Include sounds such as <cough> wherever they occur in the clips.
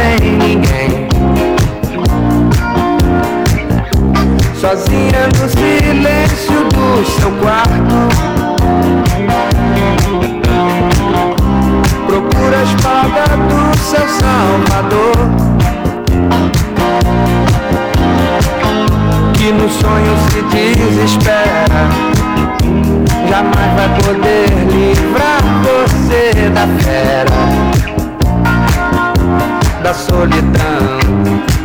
sem ninguém. Sozinha no silêncio do seu quarto. Procura a espada do seu salvador. que no sonho se desespera Jamais vai poder livrar você da fera da solidão.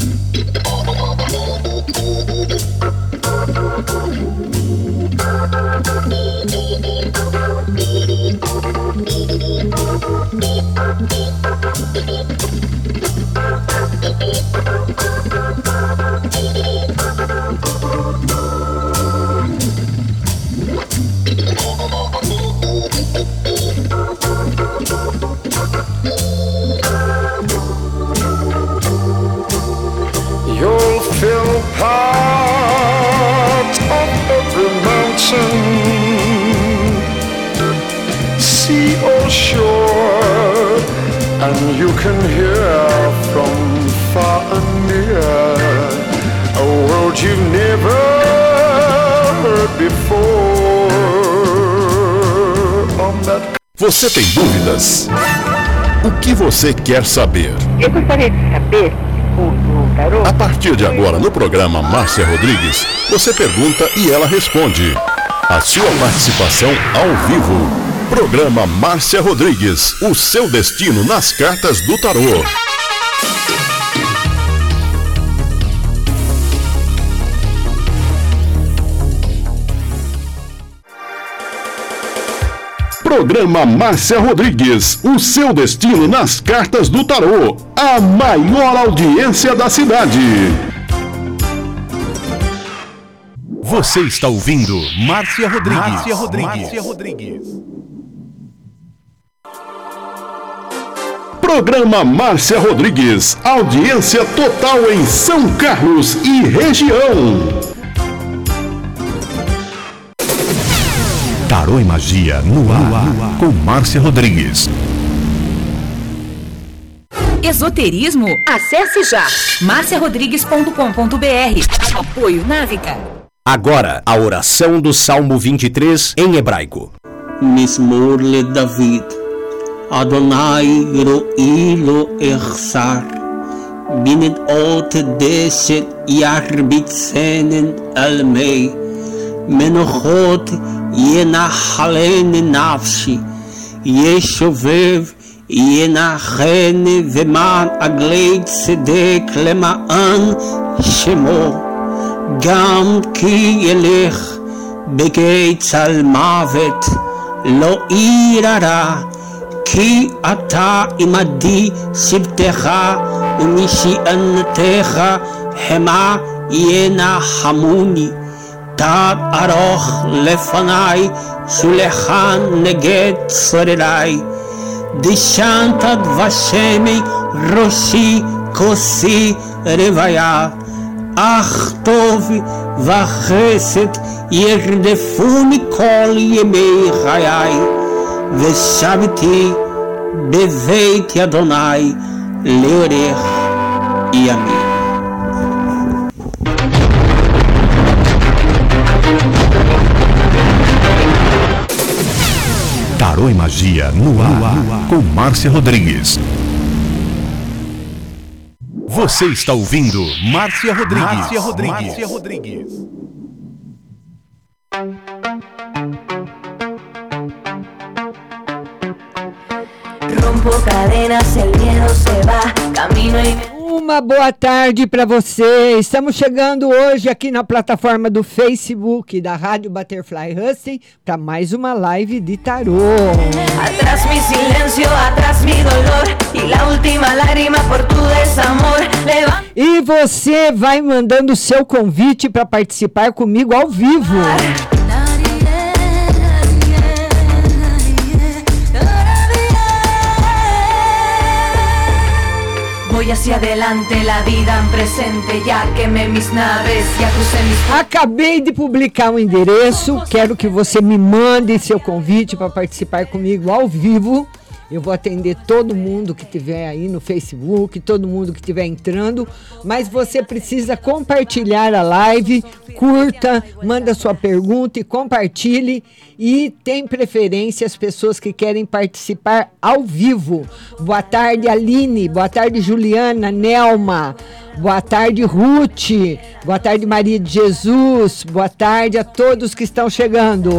Thank you. Você tem dúvidas? O que você quer saber? Eu gostaria de saber o, tarô. A partir de agora, no programa Márcia Rodrigues, você pergunta e ela responde. A sua participação ao vivo. Programa Márcia Rodrigues, o seu destino nas cartas do tarô. Programa Márcia Rodrigues, o seu destino nas cartas do tarô, a maior audiência da cidade. Você está ouvindo Márcia Rodrigues. Márcia Rodrigues. Márcia Rodrigues. Programa Márcia Rodrigues, audiência total em São Carlos e região. Tarô e Magia no ar, no ar, com Márcia Rodrigues. Esoterismo? Acesse já marciarodrigues.com.br. Apoio Návica. Agora, a oração do Salmo 23 em hebraico. Mismor le David. Adonai ro'i lo echsar. Binet ot deset yarbitzenen almei. Menochot yenachalene nafshi. Yeshovev yenachen veman agleit tzedek lemaan shemo. גם כי ילך בגי צל מוות, לא עיר הרע, כי אתה עמדי שבתך ומשענתך המה ינחמוני. תג ארוך לפניי, שולחן נגד צורריי. דשנת דבשמי ראשי כוסי רוויה. אך טוב וחסד ירדפוני כל ימי חיי, ושבתי בבית אדוני לאורך ימים. Tarô e Magia no ar, no ar, com Márcia Rodrigues. Você está ouvindo Márcia Rodrigues. Márcia Rodrigues. Márcia Rodrigues. Rompo cadenas, el miedo se va, camino y Uma boa tarde para você. Estamos chegando hoje aqui na plataforma do Facebook da Rádio Butterfly Husting para mais uma live de tarô. Atrás mi atrás mi dolor y la última lágrima por tu desamor. E você vai mandando o seu convite para participar comigo ao vivo. Voy hacia adelante, la vida en presente. Ya quemé mis naves, ya mis Acabei de publicar um endereço. Quero que você me mande seu convite para participar comigo ao vivo. Eu vou atender todo mundo que tiver aí no Facebook, todo mundo que estiver entrando, mas você precisa compartilhar a live, curta, manda sua pergunta e compartilhe e tem preferência as pessoas que querem participar ao vivo. Boa tarde, Aline, boa tarde, Juliana, Nelma. Boa tarde, Ruth. Boa tarde, Maria de Jesus. Boa tarde a todos que estão chegando.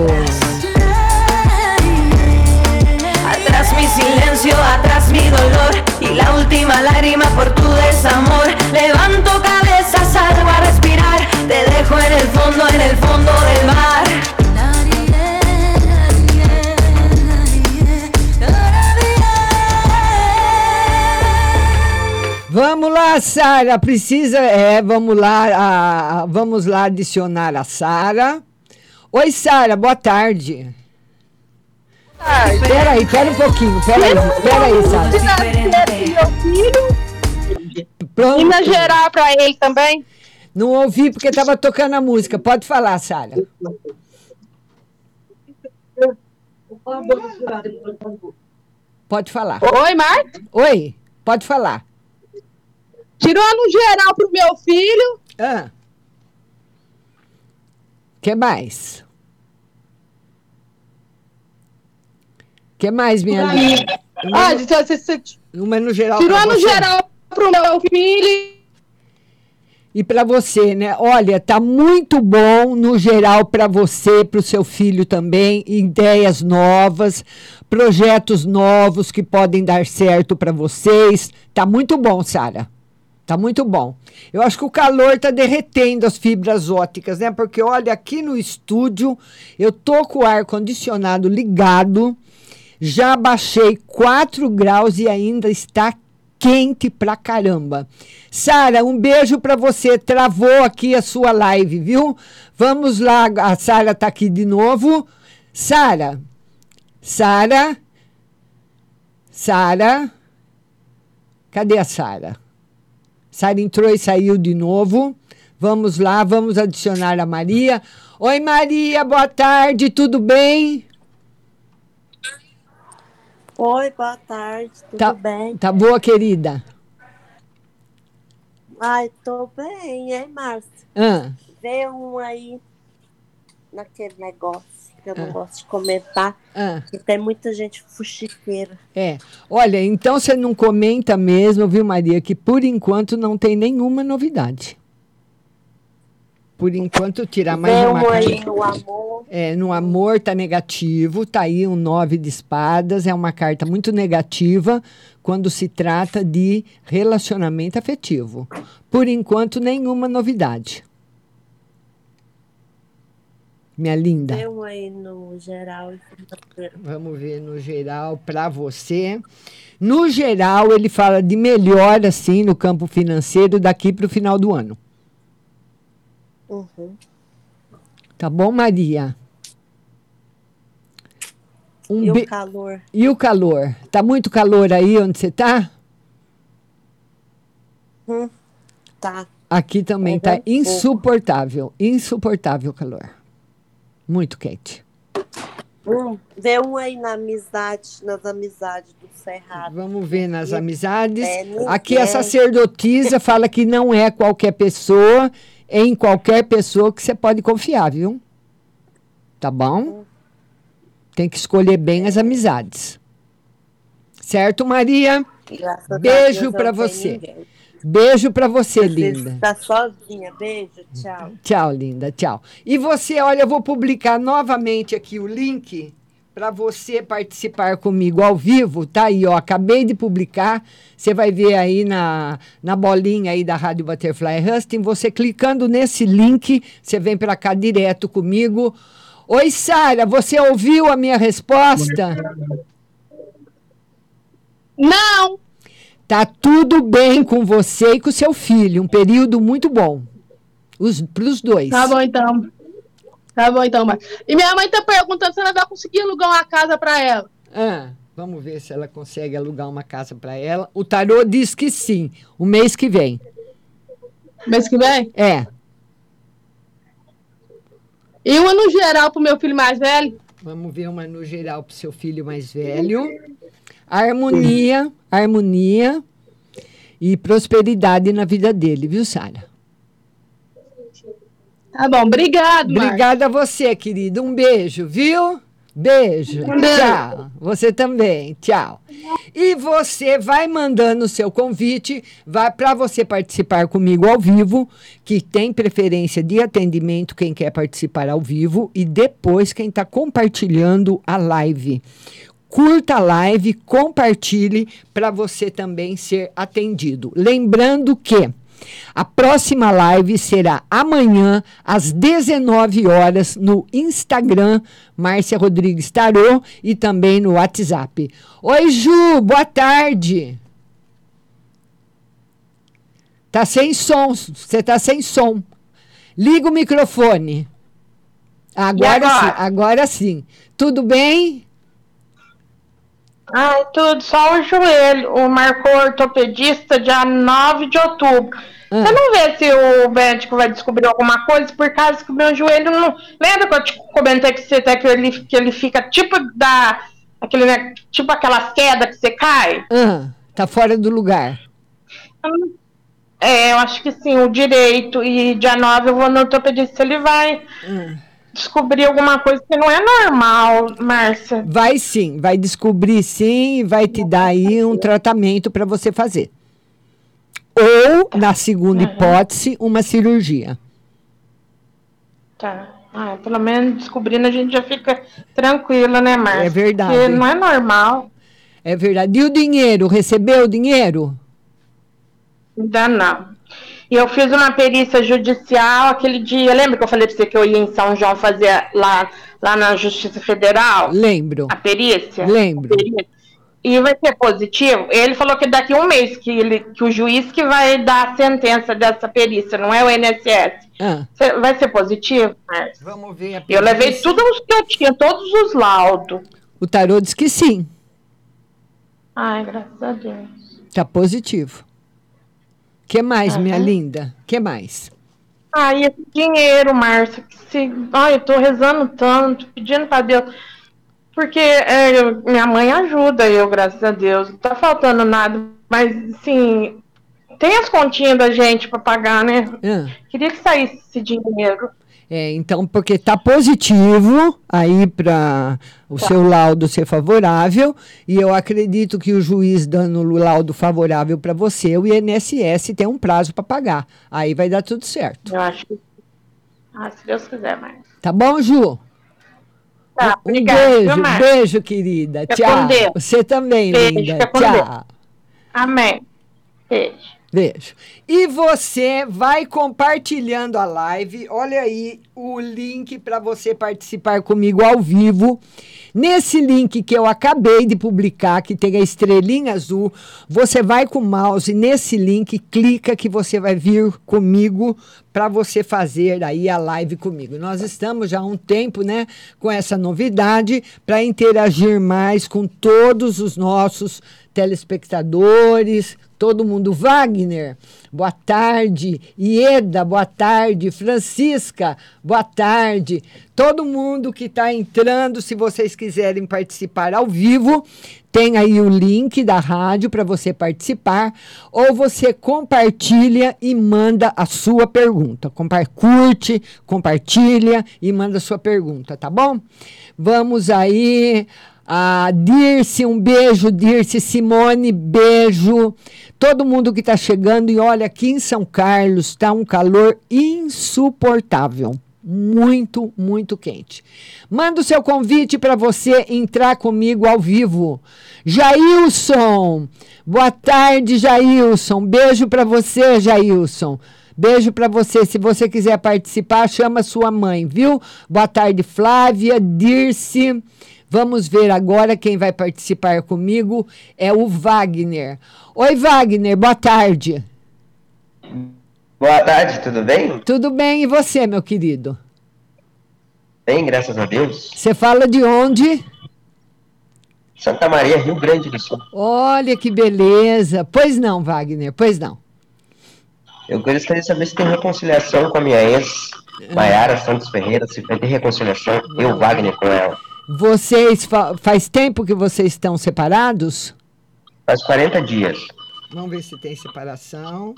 Silencio, atrás mi dolor y la última lágrima por tu desamor. Levanto cabeza, salgo a respirar. Te dejo en el fondo, en el fondo del mar. Vamos lá, Sara. Precisa. É, vamos lá. a- vamos lá adicionar a Sara. Oi, Sara, boa tarde. Espera aí, espera um pouquinho. Espera aí, espera aí, Sara. Meu filho, Pronto. na geral pra ele também. Não ouvi porque estava tocando a música. Pode falar, Sara. Pode falar. Oi, Marta. Oi, pode falar. Tirou no geral pro meu filho. Ah. que mais? Que mais, minha linda? Ah, você, você Uma no geral. tirou no geral pro meu filho. E para você, né? Olha, tá muito bom no geral para você, para o seu filho também, ideias novas, projetos novos que podem dar certo para vocês. Tá muito bom, Sara. Tá muito bom. Eu acho que o calor tá derretendo as fibras ópticas, né? Porque olha, aqui no estúdio eu tô com o ar condicionado ligado. Já baixei 4 graus e ainda está quente pra caramba. Sara, um beijo pra você. Travou aqui a sua live, viu? Vamos lá, a Sara tá aqui de novo. Sara. Sara. Sara. Cadê a Sara? Sara entrou e saiu de novo. Vamos lá, vamos adicionar a Maria. Oi, Maria, boa tarde, tudo bem? Oi, boa tarde, tudo Tá, bem? tá boa, querida? Ai, tô bem, hein, Márcia? Ah, Vê um aí naquele negócio que eu não Ah. gosto de comentar, ah. que tem muita gente fuxiqueira. É. Olha, então você não comenta mesmo, viu, Maria, que por enquanto não tem nenhuma novidade. Por enquanto, tirar mais Vê uma um aí carta. no amor. É, no amor tá negativo, tá aí um nove de espadas, é uma carta muito negativa quando se trata de relacionamento afetivo. Por enquanto, nenhuma novidade. Minha linda. Um aí no geral. e financeiro. Vamos ver no geral para você. No geral, ele fala de melhora, assim, no campo financeiro daqui para o final do ano. Uhum. Tá bom, Maria? Um E be- o calor? E o calor? Tá muito calor aí onde você tá? Hum, tá. Aqui também É um pouco. insuportável, insuportável o calor. Muito quente. Hum, vê um aí na amizade, nas amizades do Cerrado. Vamos ver nas amizades. É. Aqui a sacerdotisa fala que não é qualquer pessoa, em qualquer pessoa que você pode confiar, viu? Tá bom? Tem que escolher bem as amizades. Certo, Maria? Graças Beijo para você. ninguém. Beijo para você, linda. Tá sozinha. Beijo, tchau. Tchau, linda, tchau. E você, olha, eu vou publicar novamente aqui o link para você participar comigo ao vivo. Tá aí, ó. Acabei de publicar. Você vai ver aí na, na bolinha aí da Rádio Butterfly Husting. Você clicando nesse link, você vem para cá direto comigo. Oi, Sara, você ouviu a minha resposta? Não! Tá tudo bem com você e com seu filho. Um período muito bom. Os, pros dois. Tá bom então. Tá bom então, mas. E minha mãe tá perguntando se ela vai conseguir alugar uma casa pra ela. Ah, vamos ver se ela consegue alugar uma casa para ela. O tarô diz que sim, o mês que vem. Mês que vem? É. E uma no geral pro meu filho mais velho. Vamos ver uma no geral para o seu filho mais velho. Harmonia, harmonia e prosperidade na vida dele, viu, Sara? Tá bom, obrigado. Obrigada a você, querido. Um beijo, viu? Beijo. Tchau. Você também. Tchau. E você vai mandando o seu convite, vai para você participar comigo ao vivo, que tem preferência de atendimento quem quer participar ao vivo e depois quem está compartilhando a live. Curta a live, compartilhe para você também ser atendido. Lembrando que a próxima live será amanhã, às 19 horas, no Instagram, Márcia Rodrigues Tarô, e também no WhatsApp. Oi, Ju, boa tarde. Tá sem som, você tá sem som. Liga o microfone. Agora, agora? sim, agora sim. Tudo bem? Ai, tudo, só o joelho. O marcou ortopedista dia 9 de outubro. Ah. Você não vê se o médico vai descobrir alguma coisa, por causa que o meu joelho não. Lembra que eu te comentei que, você, até que, ele, que ele fica tipo da. Aquele, né, tipo aquelas quedas que você cai? Ah, tá fora do lugar. É, eu acho que sim, o direito. E dia 9 eu vou no ortopedista, ele vai Hum. Descobrir alguma coisa que não é normal, Márcia. Vai sim, vai descobrir sim e vai te dar aí um tratamento para você fazer. Ou, na segunda hipótese, uma cirurgia. Tá. Ah, pelo menos descobrindo a gente já fica tranquila, né, Márcia? É verdade. Porque não é normal. É verdade. E o dinheiro? Recebeu o dinheiro? Ainda não. E eu fiz uma perícia judicial aquele dia. Lembra que eu falei pra você que eu ia em São João fazer lá, lá na Justiça Federal? Lembro. A perícia? Lembro. A perícia. E vai ser positivo? Ele falou que daqui a um mês que, ele, que o juiz que vai dar a sentença dessa perícia, não é o INSS. Ah, Vai ser positivo, Márcia? vamos ver a Eu levei perícia. tudo os que eu tinha, todos os laudos. O tarô diz que sim, Ai, graças a Deus. tá positivo. Que mais, minha Aham. linda? que mais? Ah, e esse dinheiro, Márcia, que se... Ai, eu tô rezando tanto, pedindo pra Deus. Porque é, eu- minha mãe ajuda eu, graças a Deus. Não tá faltando nada. Mas, assim, tem as continhas da gente pra pagar, né? Ah. Queria que saísse esse dinheiro. É, então, porque está positivo aí para o seu laudo ser favorável, e eu acredito que o juiz dando o laudo favorável para você, o INSS tem um prazo para pagar. Aí vai dar tudo certo. Eu acho que. Ah, se Deus quiser, Márcia. Tá bom, Ju? Tá, um obrigada, beijo, beijo, querida. Fica Tchau. Você também, Beijo, linda. Tchau. Amém. Beijo. Beijo. E você vai compartilhando a live. Olha aí o link para você participar comigo ao vivo. Nesse link que eu acabei de publicar, que tem a estrelinha azul, você vai com o mouse nesse link, clica que você vai vir comigo para você fazer aí a live comigo. Nós estamos já há um tempo, né, com essa novidade para interagir mais com todos os nossos telespectadores, Todo mundo, Wagner, boa tarde. Ieda, boa tarde. Francisca, boa tarde. Todo mundo que está entrando, se vocês quiserem participar ao vivo, tem aí o link da rádio para você participar, ou você compartilha e manda a sua pergunta. Compa curte, compartilha e manda a sua pergunta, tá bom? Vamos aí. A Dirce, um beijo, Dirce, Simone, beijo. Todo mundo que está chegando e olha, aqui em São Carlos está um calor insuportável. Muito, muito quente. Manda o seu convite para você entrar comigo ao vivo. Jailson, boa tarde, Jailson. Beijo para você, Jailson. Beijo para você. Se você quiser participar, chama sua mãe, viu? Boa tarde, Flávia, Dirce. Vamos ver agora quem vai participar comigo. É o Wagner. Oi, Wagner, boa tarde. Boa tarde, tudo bem? Tudo bem, e você, meu querido? Bem, graças a Deus. Você fala de onde? Santa Maria, Rio Grande do Sul. Olha que beleza. Pois não, Wagner, pois não. Eu gostaria de saber se tem reconciliação com a minha ex, Maiara Santos Ferreira, se vai ter reconciliação, eu, Wagner, com ela. Vocês, fa faz tempo que vocês estão separados? Faz 40 dias. Vamos ver se tem separação.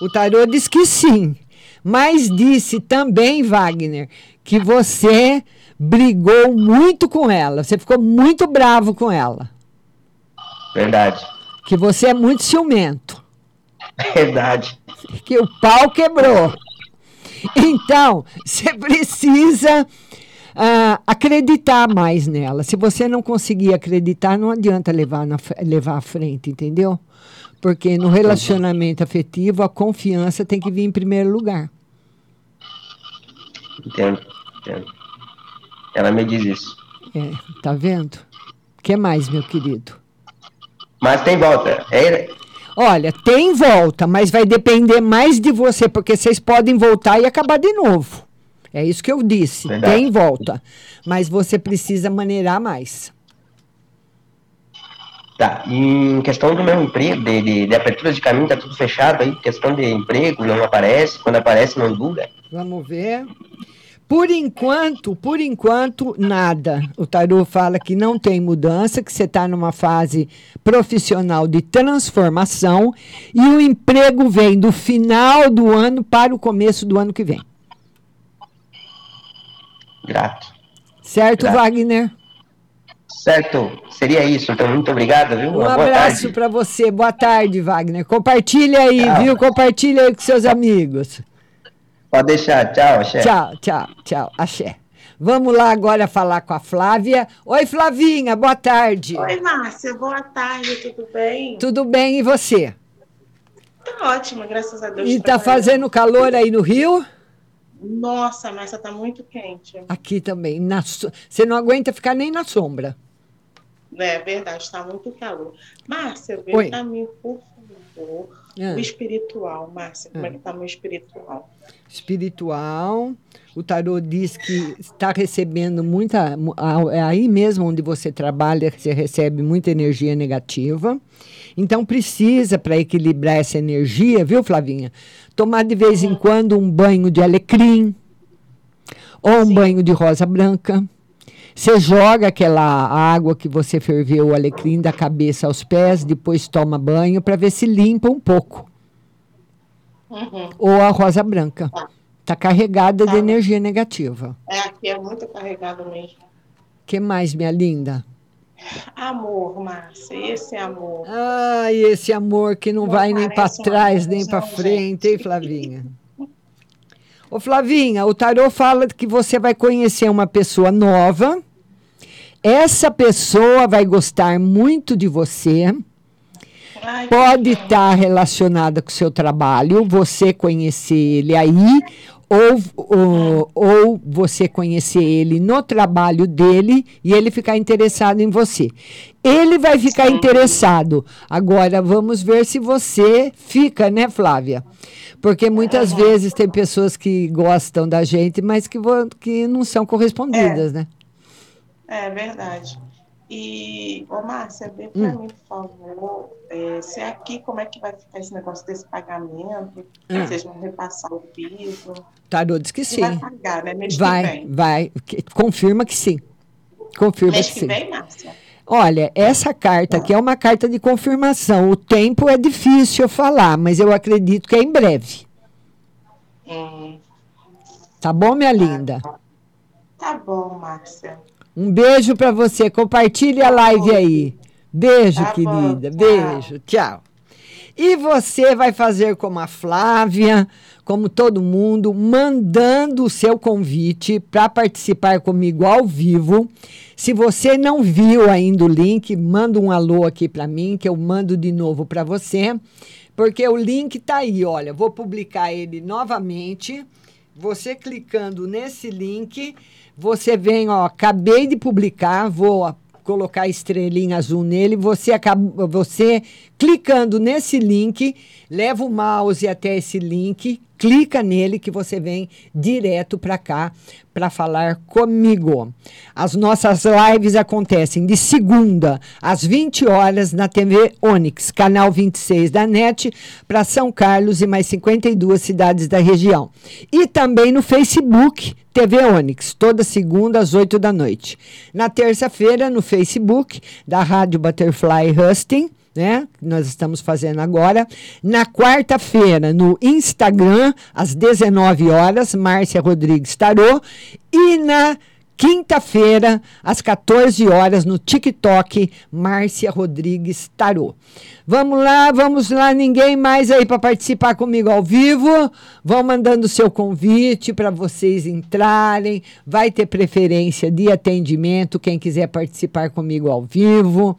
O tarô diz que sim, mas disse também, Wagner, que você brigou muito com ela. Você ficou muito bravo com ela. Verdade. Que você é muito ciumento. <laughs> Verdade. Que o pau quebrou. Então, você precisa uh, acreditar mais nela. Se você não conseguir acreditar, não adianta levar, na, levar à frente, entendeu? Porque no relacionamento afetivo, a confiança tem que vir em primeiro lugar. Entendo, entendo. Ela me diz isso. É, tá vendo? O que mais, meu querido? Mas tem volta. É... Olha, tem volta, mas vai depender mais de você, porque vocês podem voltar e acabar de novo. É isso que eu disse. Verdade. Tem volta. Mas você precisa maneirar mais. Tá. Em questão do meu emprego, de, de, de, abertura de caminho, tá tudo fechado aí. Questão de emprego, não aparece. Quando aparece, não dura. Vamos ver. Por enquanto, por enquanto, nada. O tarô fala que não tem mudança, que você está numa fase profissional de transformação e o emprego vem do final do ano para o começo do ano que vem. Grato. Certo, Grato. Wagner? Certo, seria isso. Então, muito obrigado, viu? Um Uma abraço para você. Boa tarde, Wagner. Compartilha aí, tchau. viu? Compartilha aí com seus amigos. Pode deixar. Tchau, axé. Tchau, tchau, tchau. Axé. Vamos lá agora falar com a Flávia. Oi, Flavinha, boa tarde. Oi, Márcia, boa tarde, tudo bem? Tudo bem, e você? Tá ótima, graças a Deus. E tá fazendo calor aí no Rio? Nossa, mas está muito quente. Aqui também. Na. Você não aguenta ficar nem na sombra. É verdade, está muito calor. Márcia, vem para mim, por favor. Ah. O espiritual, Márcia, como é que está meu espiritual? Espiritual. O tarô diz que está recebendo muita. É aí mesmo onde você trabalha, você recebe muita energia negativa. Então precisa, para equilibrar essa energia, viu, Flavinha? Tomar de vez em quando um banho de alecrim ou um Sim. banho de rosa branca. Você joga aquela água que você ferveu o alecrim da cabeça aos pés, depois toma banho para ver se limpa um pouco. Uhum. Ou a rosa branca. Está tá carregada tá. de energia negativa. É, aqui é muito carregado mesmo. que mais, minha linda? Amor, Márcia, esse amor. Ai, esse amor que não, não vai nem para trás, nem para frente, hein, Flavinha? Ô, Flavinha, o tarô fala que você vai conhecer uma pessoa nova. Essa pessoa vai gostar muito de você. Ai, Pode estar tá relacionada com o seu trabalho, você conhecer ele aí, ou, ou, ou, você conhecer ele no trabalho dele e ele ficar interessado em você. Ele vai ficar Sim. interessado. Agora, vamos ver se você fica, né, Flávia? Porque muitas uhum. vezes tem pessoas que gostam da gente, mas que, que não são correspondidas, é. né? É verdade. E, ô Márcia, vê para Hum. mim, por favor, é, se aqui, como é que vai ficar esse negócio desse pagamento? Hum. Vocês vão repassar o piso? Tarô diz que sim. vai pagar, né? Mês Vai, vai. Confirma que sim. Confirma Mês que que sim. vem, Márcia? Olha, essa carta aqui é uma carta de confirmação. O tempo é difícil eu falar, mas eu acredito que é em breve. Hum, Tá bom, minha linda? tá bom, Márcia. Um beijo para você. Compartilhe a live aí. Beijo, Tá querida. Beijo. Tchau. E você vai fazer como a Flávia, como todo mundo, mandando o seu convite para participar comigo ao vivo. Se você não viu ainda o link, manda um alô aqui para mim, que eu mando de novo para você, porque o link tá aí, olha, vou publicar ele novamente. Você clicando nesse link, você vem, ó, acabei de publicar, vou colocar a estrelinha azul nele, você acaba, você clicando nesse link, leva o mouse até esse link, clica nele que você vem direto para cá para falar comigo. As nossas lives acontecem de segunda às 20 horas na TV Onix, canal 26 da NET, para São Carlos e mais 52 cidades da região. E também no Facebook, TV Onix, toda segunda às 8 da noite. Na terça-feira, no Facebook da Rádio Butterfly Husting, né? que Nós estamos fazendo agora. Na quarta-feira, no Instagram, às 19 horas, Márcia Rodrigues Tarô. E na quinta-feira, às 14 horas, no TikTok, Márcia Rodrigues Tarô. Vamos lá, vamos lá, ninguém mais aí para participar comigo ao vivo. Vão mandando seu convite para vocês entrarem. Vai ter preferência de atendimento, quem quiser participar comigo ao vivo.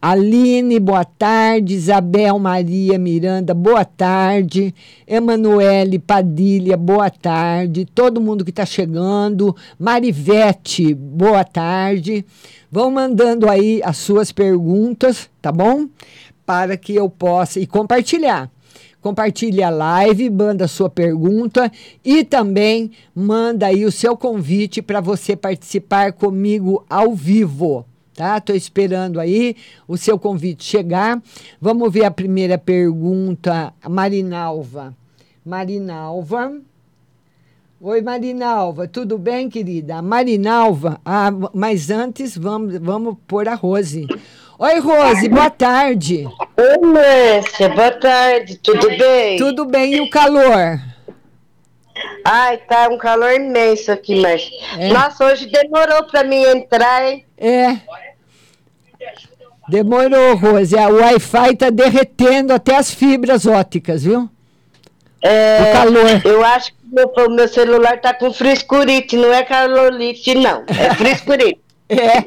Aline, boa tarde. Isabel Maria Miranda, boa tarde. Emanuele Padilha, boa tarde. Todo mundo que está chegando. Marivete, boa tarde. Vão mandando aí as suas perguntas, tá bom? Para que eu possa. E compartilhar. Compartilhe a live, manda a sua pergunta e também manda aí o seu convite para você participar comigo ao vivo. Tá? Tô esperando aí o seu convite chegar. Vamos ver a primeira pergunta, Marinalva. Marinalva. Oi, Marinalva, tudo bem, querida? A Marinalva, ah, mas antes vamos, vamos pôr a Rose. Oi, Rose, boa tarde. Oi, Márcia, boa tarde, tudo bem? Tudo bem, e o calor? Ai, tá um calor imenso aqui, Márcia. É? Nossa, hoje demorou pra mim entrar, hein? É. Demorou, Rose. O Wi-Fi tá derretendo até as fibras óticas, viu? É, O calor. Eu acho que meu, meu celular tá com friscurite, não é calorite, não. É <laughs> friscurite. é.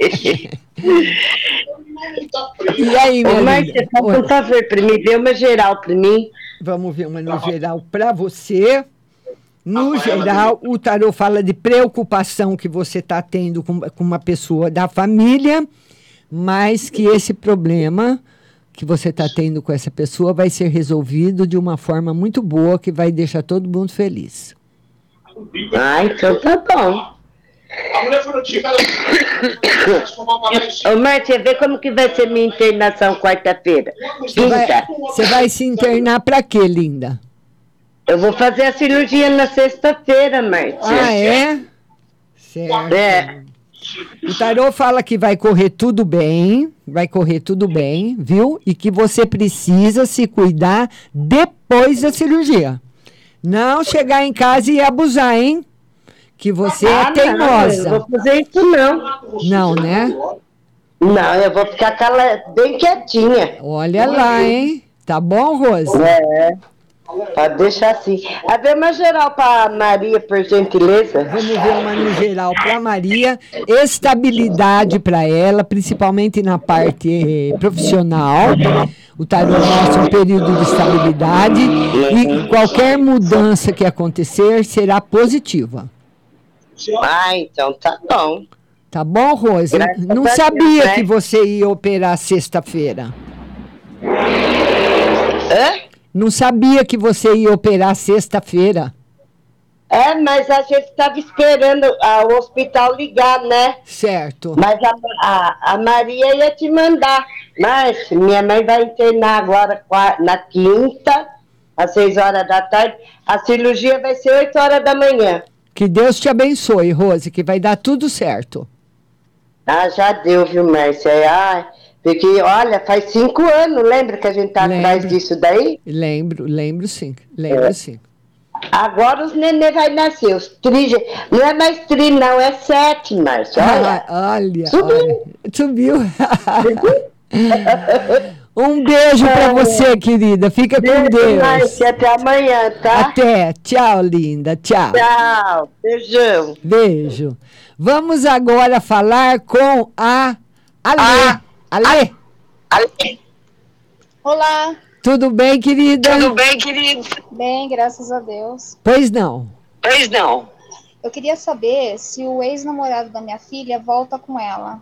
E aí, Ô, Márcia, Oi. um favor pra mim, vê uma geral pra mim. Vamos ver uma no geral para você. No geral, o tarô fala de preocupação que você está tendo com, com uma pessoa da família, mas que esse problema que você está tendo com essa pessoa vai ser resolvido de uma forma muito boa que vai deixar todo mundo feliz. Ah, então tá bom. Ô, Márcia, vê como que vai ser minha internação quarta-feira. Você vai, você vai se internar para quê, linda? Eu vou fazer a cirurgia na sexta-feira, Márcia. Ah, é? Certo. É. O tarô fala que vai correr tudo bem, vai correr tudo bem, viu? E que você precisa se cuidar depois da cirurgia. Não chegar em casa e abusar, hein? Que você Ah, é não, teimosa. eu vou fazer isso não. Não, né? Não, eu vou ficar cala... bem quietinha. Olha lá, hein? Tá bom, Rose? É. Pode deixar assim. A ver uma geral pra Maria, por gentileza. Vamos ver uma no geral para Maria. Estabilidade para ela, principalmente na parte eh, profissional. O tarô mostra um período de estabilidade e qualquer mudança que acontecer será positiva. Ah, então tá bom. Tá bom, Rose? Graças Não Deus, sabia né? que você ia operar sexta-feira. Hã? Não sabia que você ia operar sexta-feira. É, mas a gente estava esperando ah, o hospital ligar, né? Certo. Mas a, a, a Maria ia te mandar. Mas minha mãe vai internar agora na quinta, às seis horas da tarde. A cirurgia vai ser oito horas da manhã. Que Deus te abençoe, Rose, que vai dar tudo certo. Ah, já deu, viu, Márcia? Ai, porque, olha, faz cinco anos, lembra que a gente tá atrás disso daí? Lembro, lembro sim, lembro É. sim. Agora os nenê vai nascer, os tri, não é mais tri, não, é sete, Márcia, olha. Ah, olha, Subiu. olha, subiu. <laughs> um beijo pra você, querida. Fica com Beijo, Deus. Márcia, até amanhã, tá? Até. Tchau, linda. Tchau. Tchau. Beijão. Beijo. Vamos agora falar com a Ale. Ale. Olá. Tudo bem, querida? Tudo bem, querido? Bem, graças a Deus. Pois não. Pois não. Eu queria saber se o ex-namorado da minha filha volta com ela.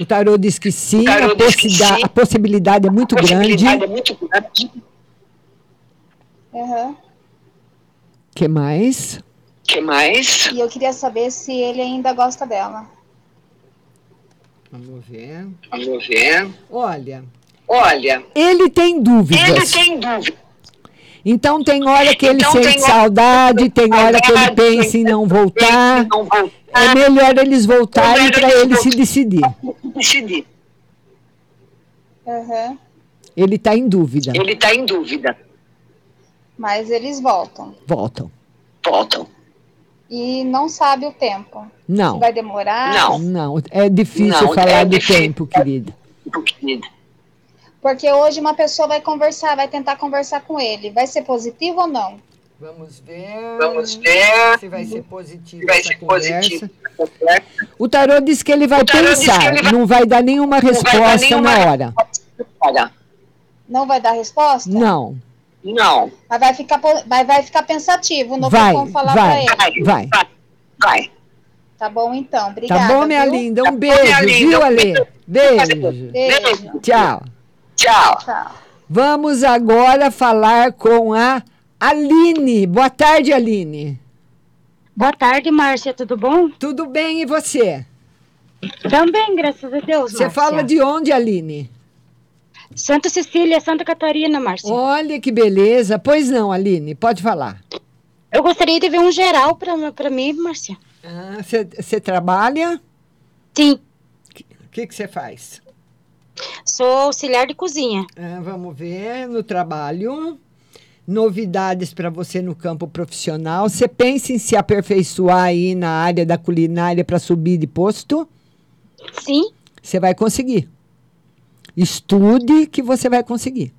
O tarô diz que sim, a, diz que sim. a possibilidade é muito grande. muito grande. Aham. que mais? Que mais? E eu queria saber se ele ainda gosta dela. Vamos ver. Vamos ver. Olha, Olha, ele tem dúvidas. ele tem dúvida. Então tem hora que ele Então, sente tem hora- saudade, tem hora que ele pensa em não voltar. É melhor eles voltarem para ele se decidir. Decidir. Aham. Ele está em dúvida. Ele está em dúvida. Mas eles voltam. Voltam. Voltam. E não sabe o tempo. Não. Se vai demorar? Não, é difícil Não, falar é do difícil. tempo, querida. Porque hoje uma pessoa vai conversar, vai tentar conversar com ele. Vai ser positivo ou não? Vamos ver. Vamos ver. Se vai ser positivo Vai essa ser positivo. O tarô diz que ele vai pensar, ele vai- não vai dar nenhuma Não vai dar resposta nenhuma na hora. Olha. Não vai dar resposta? Não. Não. Mas vai ficar, vai, vai ficar pensativo no Vai, falar vai, pra ele. vai. Vai. Tá bom então, obrigada. Tá bom, minha viu? linda? Tá Um bom, beijo, linda? viu, Um Ale? Beijo. Beijo. Tchau. Tchau. Tchau. Vamos agora falar com a Aline. Boa tarde, Aline. Boa tarde, Márcia, tudo bom? Tudo bem, e você? Também, graças a Deus, Você Márcia. fala de onde, Aline? Santa Cecília, Santa Catarina, Márcia. Olha que beleza. Pois não, Aline, pode falar. Eu gostaria de ver um geral pra mim, Márcia. Ah, Você trabalha? Sim. O que você faz? Sou auxiliar de cozinha. Ah, vamos ver no trabalho. Novidades para você no campo profissional. Você pensa em se aperfeiçoar aí na área da culinária para subir de posto? Sim. Você vai conseguir. Estude que você vai conseguir.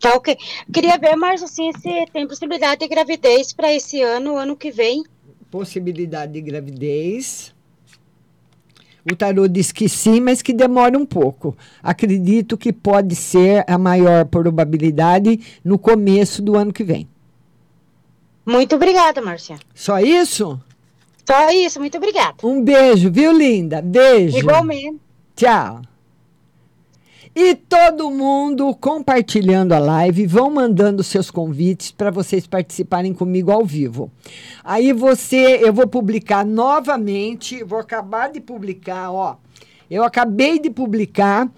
Tá ok. Queria ver, Márcia, assim, se tem possibilidade de gravidez para esse ano, ano que vem. Possibilidade de gravidez. O tarô diz que sim, mas que demora um pouco. Acredito que pode ser a maior probabilidade no começo do ano que vem. Muito obrigada, Márcia. Só isso? Só isso, muito obrigada. Um beijo, viu, linda? Beijo. Igualmente. Tchau. E todo mundo compartilhando a live, vão mandando seus convites para vocês participarem comigo ao vivo. Aí você, eu vou publicar novamente, vou acabar de publicar, ó. Eu acabei de publicar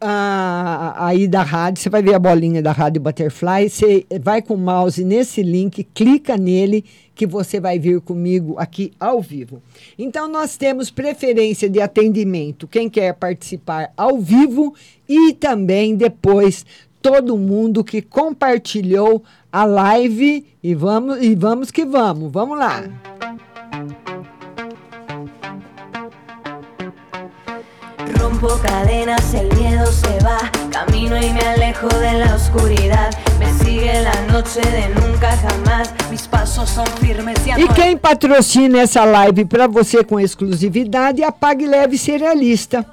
a, aí da rádio, você vai ver a bolinha da Rádio Butterfly, você vai com o mouse nesse link, clica nele que você vai vir comigo aqui ao vivo. Então nós temos preferência de atendimento, quem quer participar ao vivo e também depois todo mundo que compartilhou a live e vamos e vamos que vamos. Vamos lá. Rompo cadenas, el miedo se va. Camino y me alejo de la oscuridad. Me sigue la noche de nunca jamás. Mis pasos son firmes y E quem patrocina essa live para você com exclusividade é a Pague Leve Cerealista.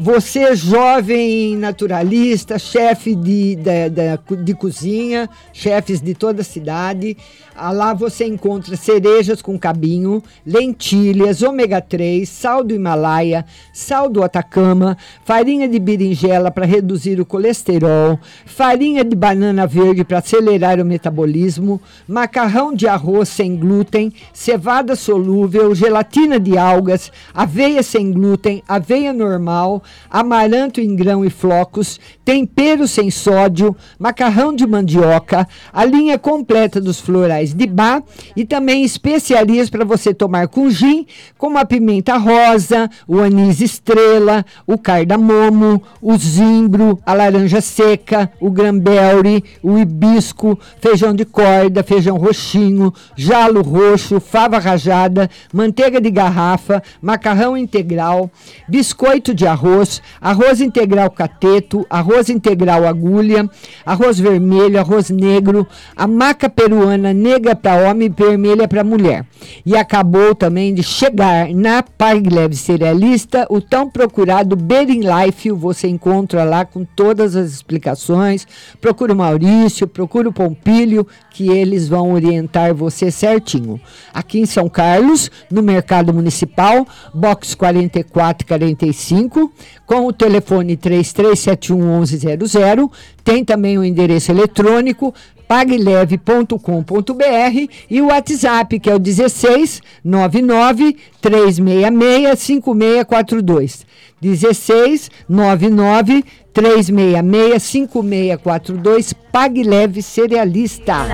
Você, jovem naturalista, chefe de, de, de, de cozinha, chefes de toda a cidade, lá você encontra cerejas com cabinho, lentilhas, ômega 3, sal do Himalaia, sal do Atacama, farinha de berinjela para reduzir o colesterol, farinha de banana verde para acelerar o metabolismo, macarrão de arroz sem glúten, cevada solúvel, gelatina de algas, aveia sem glúten, aveia normal, amaranto em grão e flocos, tempero sem sódio, macarrão de mandioca, a linha completa dos florais de bar e também especiarias para você tomar com gin, como a pimenta rosa, o anis estrela, o cardamomo, o zimbro, a laranja seca, o granberry, o hibisco, feijão de corda, feijão roxinho, jalo roxo, fava rajada, manteiga de garrafa, macarrão integral, biscoito de arroz, arroz integral cateto, arroz integral agulha, arroz vermelho, arroz negro, a maca peruana negra para homem e vermelha para mulher. E acabou também de chegar na Leve Cerealista o tão procurado Bering Life, você encontra lá com todas as explicações. Procura o Maurício, procura o Pompílio, que eles vão orientar você certinho. Aqui em São Carlos, no Mercado Municipal, box 4445, com o telefone 3371 1100. Tem também o endereço eletrônico pagleve.com.br e o WhatsApp, que é o 16 99 366 5642. 16 99 366 5642 Pagleve Cerealista.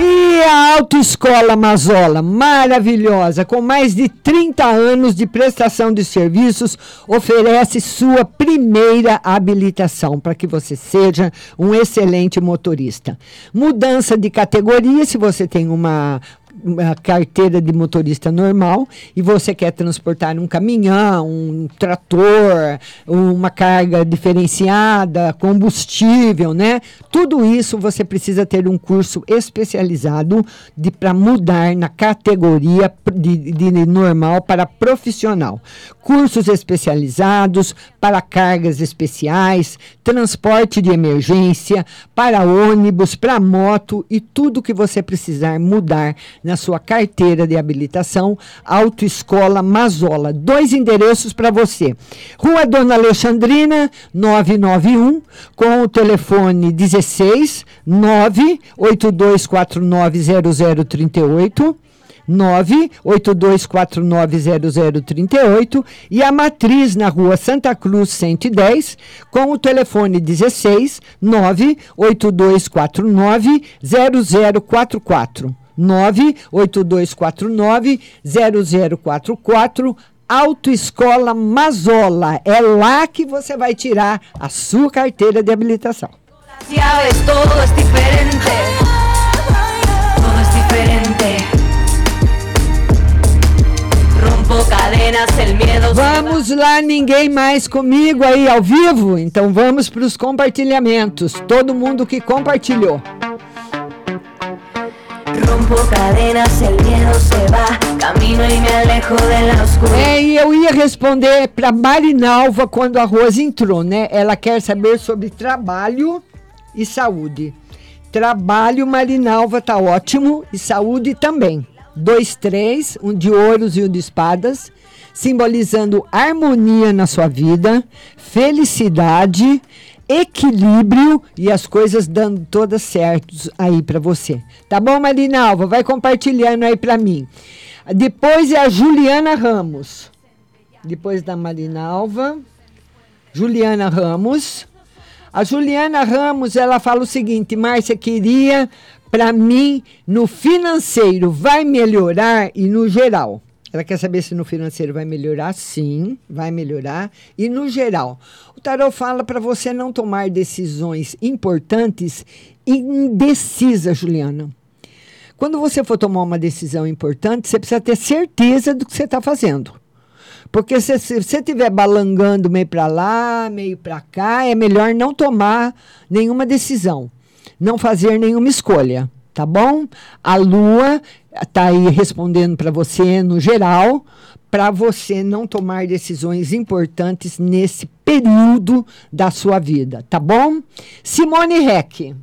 E a Autoescola Mazola, maravilhosa, com mais de 30 anos de prestação de serviços, oferece sua primeira habilitação para que você seja um excelente motorista. Mudança de categoria, se você tem uma uma carteira de motorista normal e você quer transportar um caminhão, um trator, uma carga diferenciada, combustível, né? Tudo isso você precisa ter um curso especializado de para mudar na categoria de, de normal para profissional. Cursos especializados para cargas especiais, transporte de emergência, para ônibus, para moto e tudo que você precisar mudar na sua carteira de habilitação, Autoescola Mazola. Dois endereços para você. Rua Dona Alexandrina, 991, com o telefone 16 982490038. 982490038 e a matriz na rua Santa Cruz 110 com o telefone 16 98249 0044 98249 0044 Autoescola Mazola. É lá que você vai tirar a sua carteira de habilitação. Vamos lá, ninguém mais comigo aí ao vivo? Então vamos para os compartilhamentos. Todo mundo que compartilhou. É, e eu ia responder para Marinalva quando a Rose entrou, né? Ela quer saber sobre trabalho e saúde. Trabalho, Marinalva, tá ótimo. E saúde também. Dois, três, um de ouros e um de espadas, simbolizando harmonia na sua vida, felicidade, equilíbrio e as coisas dando todas certas aí para você. Tá bom, Marinalva? Vai compartilhando aí para mim. Depois é a Juliana Ramos. Depois da Marinalva, Juliana Ramos. A Juliana Ramos, ela fala o seguinte, Márcia, queria para mim no financeiro vai melhorar e no geral. Ela quer saber se no financeiro vai melhorar? Sim, vai melhorar. E no geral. O tarot fala para você não tomar decisões importantes indecisa, Juliana. Quando você for tomar uma decisão importante, você precisa ter certeza do que você está fazendo. Porque se se você estiver balangando meio para lá, meio para cá, é melhor não tomar nenhuma decisão, não fazer nenhuma escolha. tá bom? A lua está aí respondendo para você no geral, para você não tomar decisões importantes nesse período da sua vida, tá bom? Simone Heck.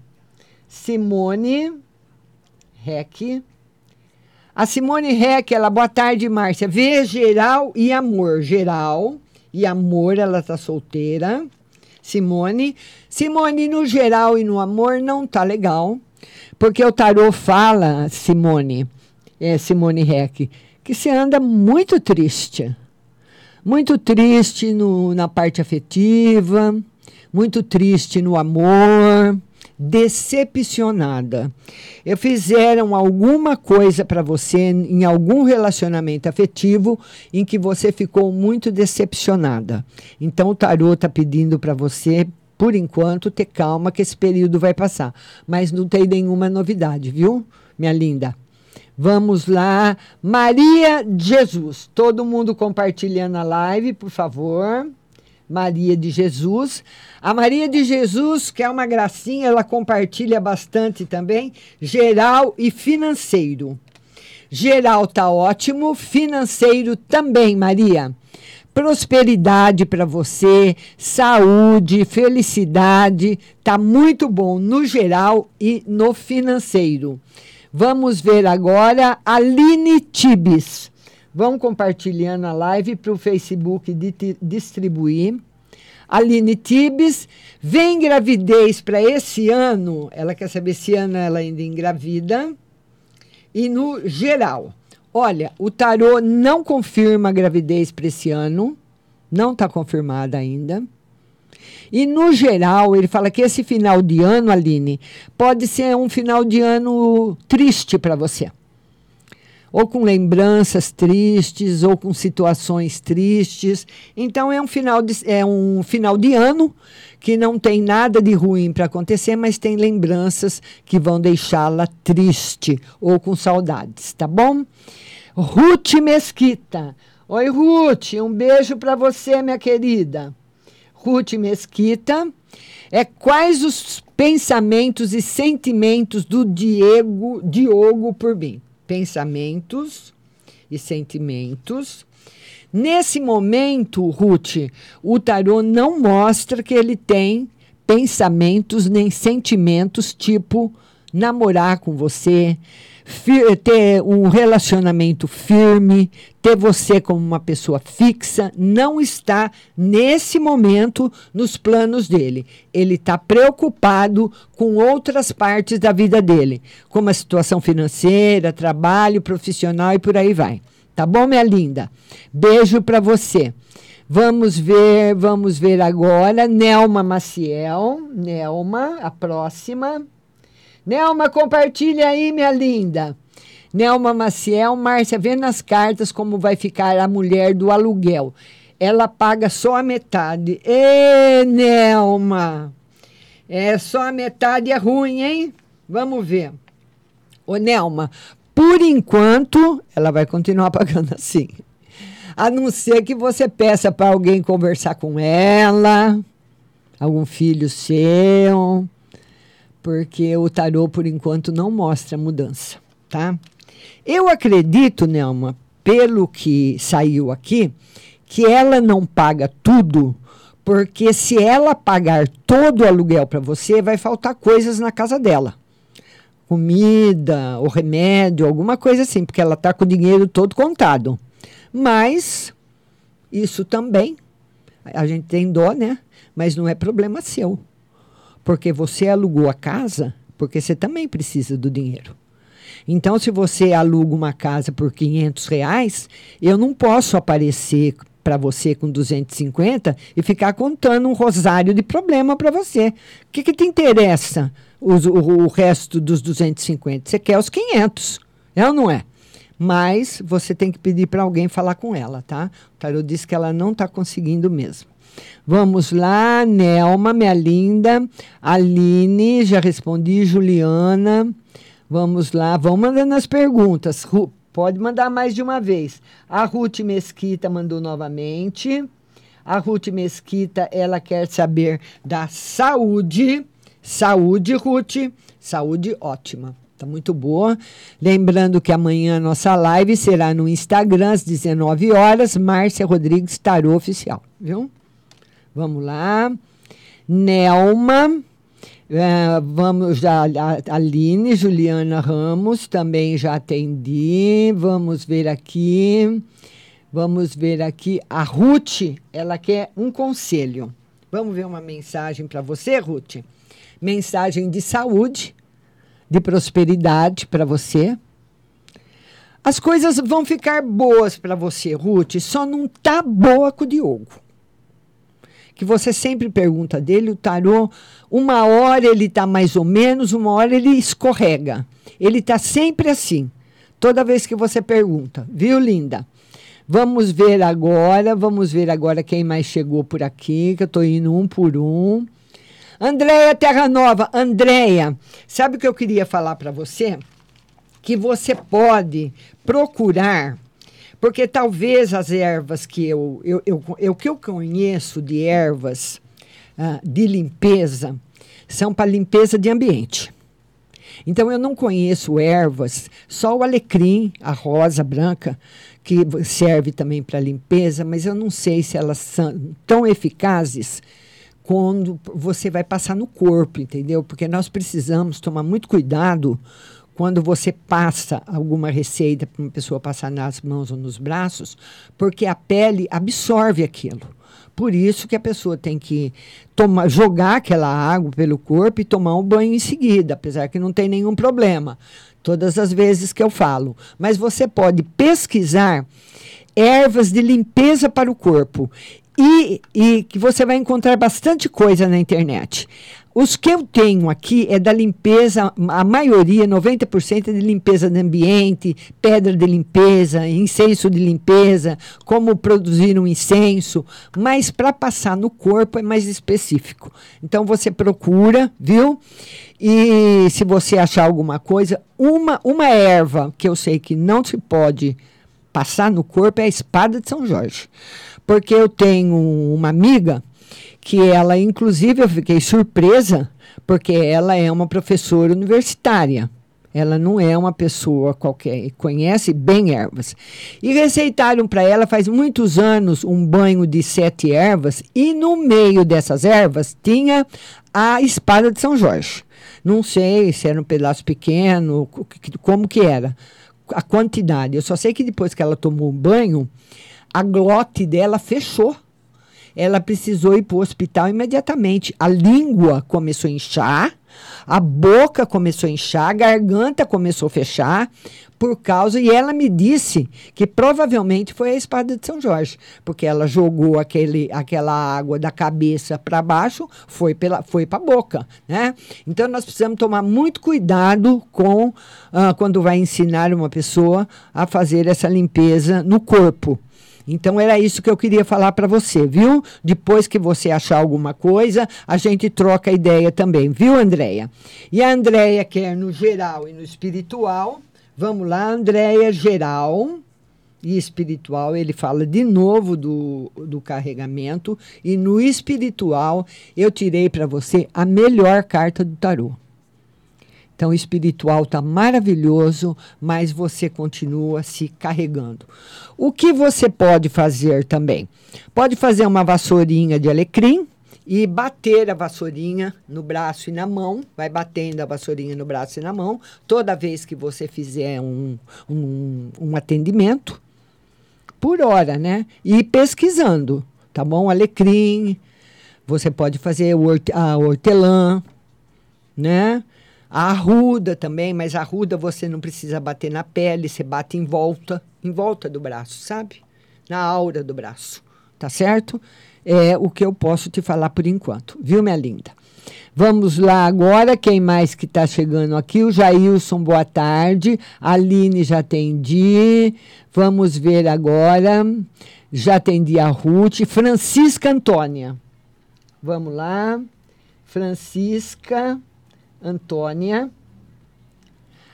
Simone Heck. A Simone Heck, ela, boa tarde, Márcia. Vê geral e amor. Geral e amor, ela tá solteira. Simone. Simone, no geral e no amor, não tá legal. Porque o tarô fala, Simone, é, Simone Heck, que você anda muito triste. Muito triste no, na parte afetiva, muito triste no amor, decepcionada. Eu fizeram alguma coisa para você em algum relacionamento afetivo em que você ficou muito decepcionada. Então o tarô está pedindo para você por enquanto, ter calma que esse período vai passar. Mas não tem nenhuma novidade, viu, minha linda? Vamos lá. Maria Jesus. Todo mundo compartilhando a live, por favor. Maria de Jesus. A Maria de Jesus, que é uma gracinha, ela compartilha bastante também. Geral e financeiro. Geral tá ótimo, financeiro também, Maria prosperidade para você, saúde, felicidade, tá muito bom no geral e no financeiro. Vamos ver agora a Aline Tibes. Vamos compartilhando a live para o Facebook distribuir. Aline Tibes, vem gravidez para esse ano. Ela quer saber se ano ela ainda engravida. E no geral. Olha, o tarô não confirma gravidez para esse ano, não está confirmada ainda. E, no geral, ele fala que esse final de ano, Aline, pode ser um final de ano triste para você. Ou com lembranças tristes, ou com situações tristes. Então, é um final de, é um final de ano que não tem nada de ruim para acontecer, mas tem lembranças que vão deixá-la triste ou com saudades, tá bom? Ruth Mesquita. Oi, Ruth, um beijo para você, minha querida. Ruth Mesquita. É quais os pensamentos e sentimentos do Diego, Diogo por mim? Pensamentos e sentimentos. Nesse momento, Ruth, o tarô não mostra que ele tem pensamentos nem sentimentos tipo namorar com você, ter um relacionamento firme, ter você como uma pessoa fixa, não está nesse momento nos planos dele. Ele está preocupado com outras partes da vida dele, como a situação financeira, trabalho, profissional e por aí vai. Tá bom, minha linda? Beijo para você. Vamos ver, vamos ver agora. Nelma Maciel. Nelma, a próxima. Nelma, compartilha aí, minha linda. Nelma Maciel, Márcia, vê nas cartas como vai ficar a mulher do aluguel. Ela paga só a metade. Ê, Nelma! É só a metade é ruim, hein? Vamos ver. Ô, Nelma, por enquanto, ela vai continuar <laughs> pagando assim. A não ser que você peça para alguém conversar com ela, algum filho seu porque o tarô, por enquanto, não mostra mudança, tá? Eu acredito, Nelma, pelo que saiu aqui, que ela não paga tudo, porque se ela pagar todo o aluguel para você, vai faltar coisas na casa dela. Comida, o remédio, alguma coisa assim, porque ela está com o dinheiro todo contado. Mas isso também, a gente tem dó, né? Mas não é problema seu porque você alugou a casa, porque você também precisa do dinheiro. Então, se você aluga uma casa por 500 reais, eu não posso aparecer para você com 250 e ficar contando um rosário de problema para você. O que, que te interessa os, o, o resto dos 250? Você quer os 500, é ou não é? Mas você tem que pedir para alguém falar com ela, tá? O tarô diz que ela não está conseguindo mesmo. Vamos lá, Nelma, minha linda. Aline, já respondi. Juliana. Vamos lá, vamos mandando as perguntas. Ru, pode mandar mais de uma vez. A Ruth Mesquita mandou novamente. A Ruth Mesquita, ela quer saber da saúde. Saúde, Ruth. Saúde ótima. Tá muito boa. Lembrando que amanhã a nossa live será no Instagram às 19 horas, Márcia Rodrigues Tarô Oficial, viu? Vamos lá. Nelma, é, vamos já, a Aline, Juliana Ramos, também já atendi. Vamos ver aqui. Vamos ver aqui. A Ruth, ela quer um conselho. Vamos ver uma mensagem para você, Ruth. Mensagem de saúde, de prosperidade para você. As coisas vão ficar boas para você, Ruth, só não tá boa com o Diogo que você sempre pergunta dele, o tarô, uma hora ele está mais ou menos, uma hora ele escorrega. Ele está sempre assim, toda vez que você pergunta, viu, linda? Vamos ver agora, vamos ver agora quem mais chegou por aqui, que eu estou indo um por um. Andréia Terra Nova, Andréia, sabe o que eu queria falar para você? Que você pode procurar porque talvez as ervas que eu, eu, eu, eu que eu conheço de ervas ah, de limpeza são para limpeza de ambiente. Então eu não conheço ervas, só o alecrim, a rosa branca, que serve também para limpeza, mas eu não sei se elas são tão eficazes quando você vai passar no corpo, entendeu? Porque nós precisamos tomar muito cuidado quando você passa alguma receita para uma pessoa passar nas mãos ou nos braços, porque a pele absorve aquilo. Por isso que a pessoa tem que tomar, jogar aquela água pelo corpo e tomar um banho em seguida, apesar que não tem nenhum problema. Todas as vezes que eu falo. Mas você pode pesquisar ervas de limpeza para o corpo e, e que você vai encontrar bastante coisa na internet. Os que eu tenho aqui é da limpeza, a maioria, 90% é de limpeza de ambiente, pedra de limpeza, incenso de limpeza, como produzir um incenso, mas para passar no corpo é mais específico. Então você procura, viu? E se você achar alguma coisa, uma, uma erva que eu sei que não se pode passar no corpo é a espada de São Jorge. Porque eu tenho uma amiga que ela, inclusive, eu fiquei surpresa, porque ela é uma professora universitária. Ela não é uma pessoa qualquer, conhece bem ervas. E receitaram para ela faz muitos anos um banho de sete ervas, e no meio dessas ervas tinha a espada de São Jorge. Não sei se era um pedaço pequeno, como que era, a quantidade. Eu só sei que depois que ela tomou o banho, a glote dela fechou ela precisou ir para o hospital imediatamente. A língua começou a inchar, a boca começou a inchar, a garganta começou a fechar por causa e ela me disse que provavelmente foi a espada de São Jorge, porque ela jogou aquele, aquela água da cabeça para baixo, foi pela foi para a boca, né? Então nós precisamos tomar muito cuidado com uh, quando vai ensinar uma pessoa a fazer essa limpeza no corpo. Então era isso que eu queria falar para você, viu? Depois que você achar alguma coisa, a gente troca ideia também, viu, Andréia? E a Andréia quer no geral e no espiritual. Vamos lá, Andréia, geral e espiritual, ele fala de novo do, do carregamento. E no espiritual, eu tirei para você a melhor carta do tarô. Então, o espiritual está maravilhoso, mas você continua se carregando. O que você pode fazer também? Pode fazer uma vassourinha de alecrim e bater a vassourinha no braço e na mão. Vai batendo a vassourinha no braço e na mão toda vez que você fizer um, um, um atendimento, por hora, né? E pesquisando, tá bom? Alecrim, você pode fazer a hortelã, né? A arruda também, mas a arruda você não precisa bater na pele, você bate em volta, em volta do braço, sabe? Na aura do braço, tá certo? É o que eu posso te falar por enquanto, viu, minha linda? Vamos lá agora, quem mais que está chegando aqui? O Jailson, boa tarde. Aline, já atendi. Vamos ver agora. Já atendi a Ruth. Francisca Antônia. Vamos lá. Francisca. Antônia.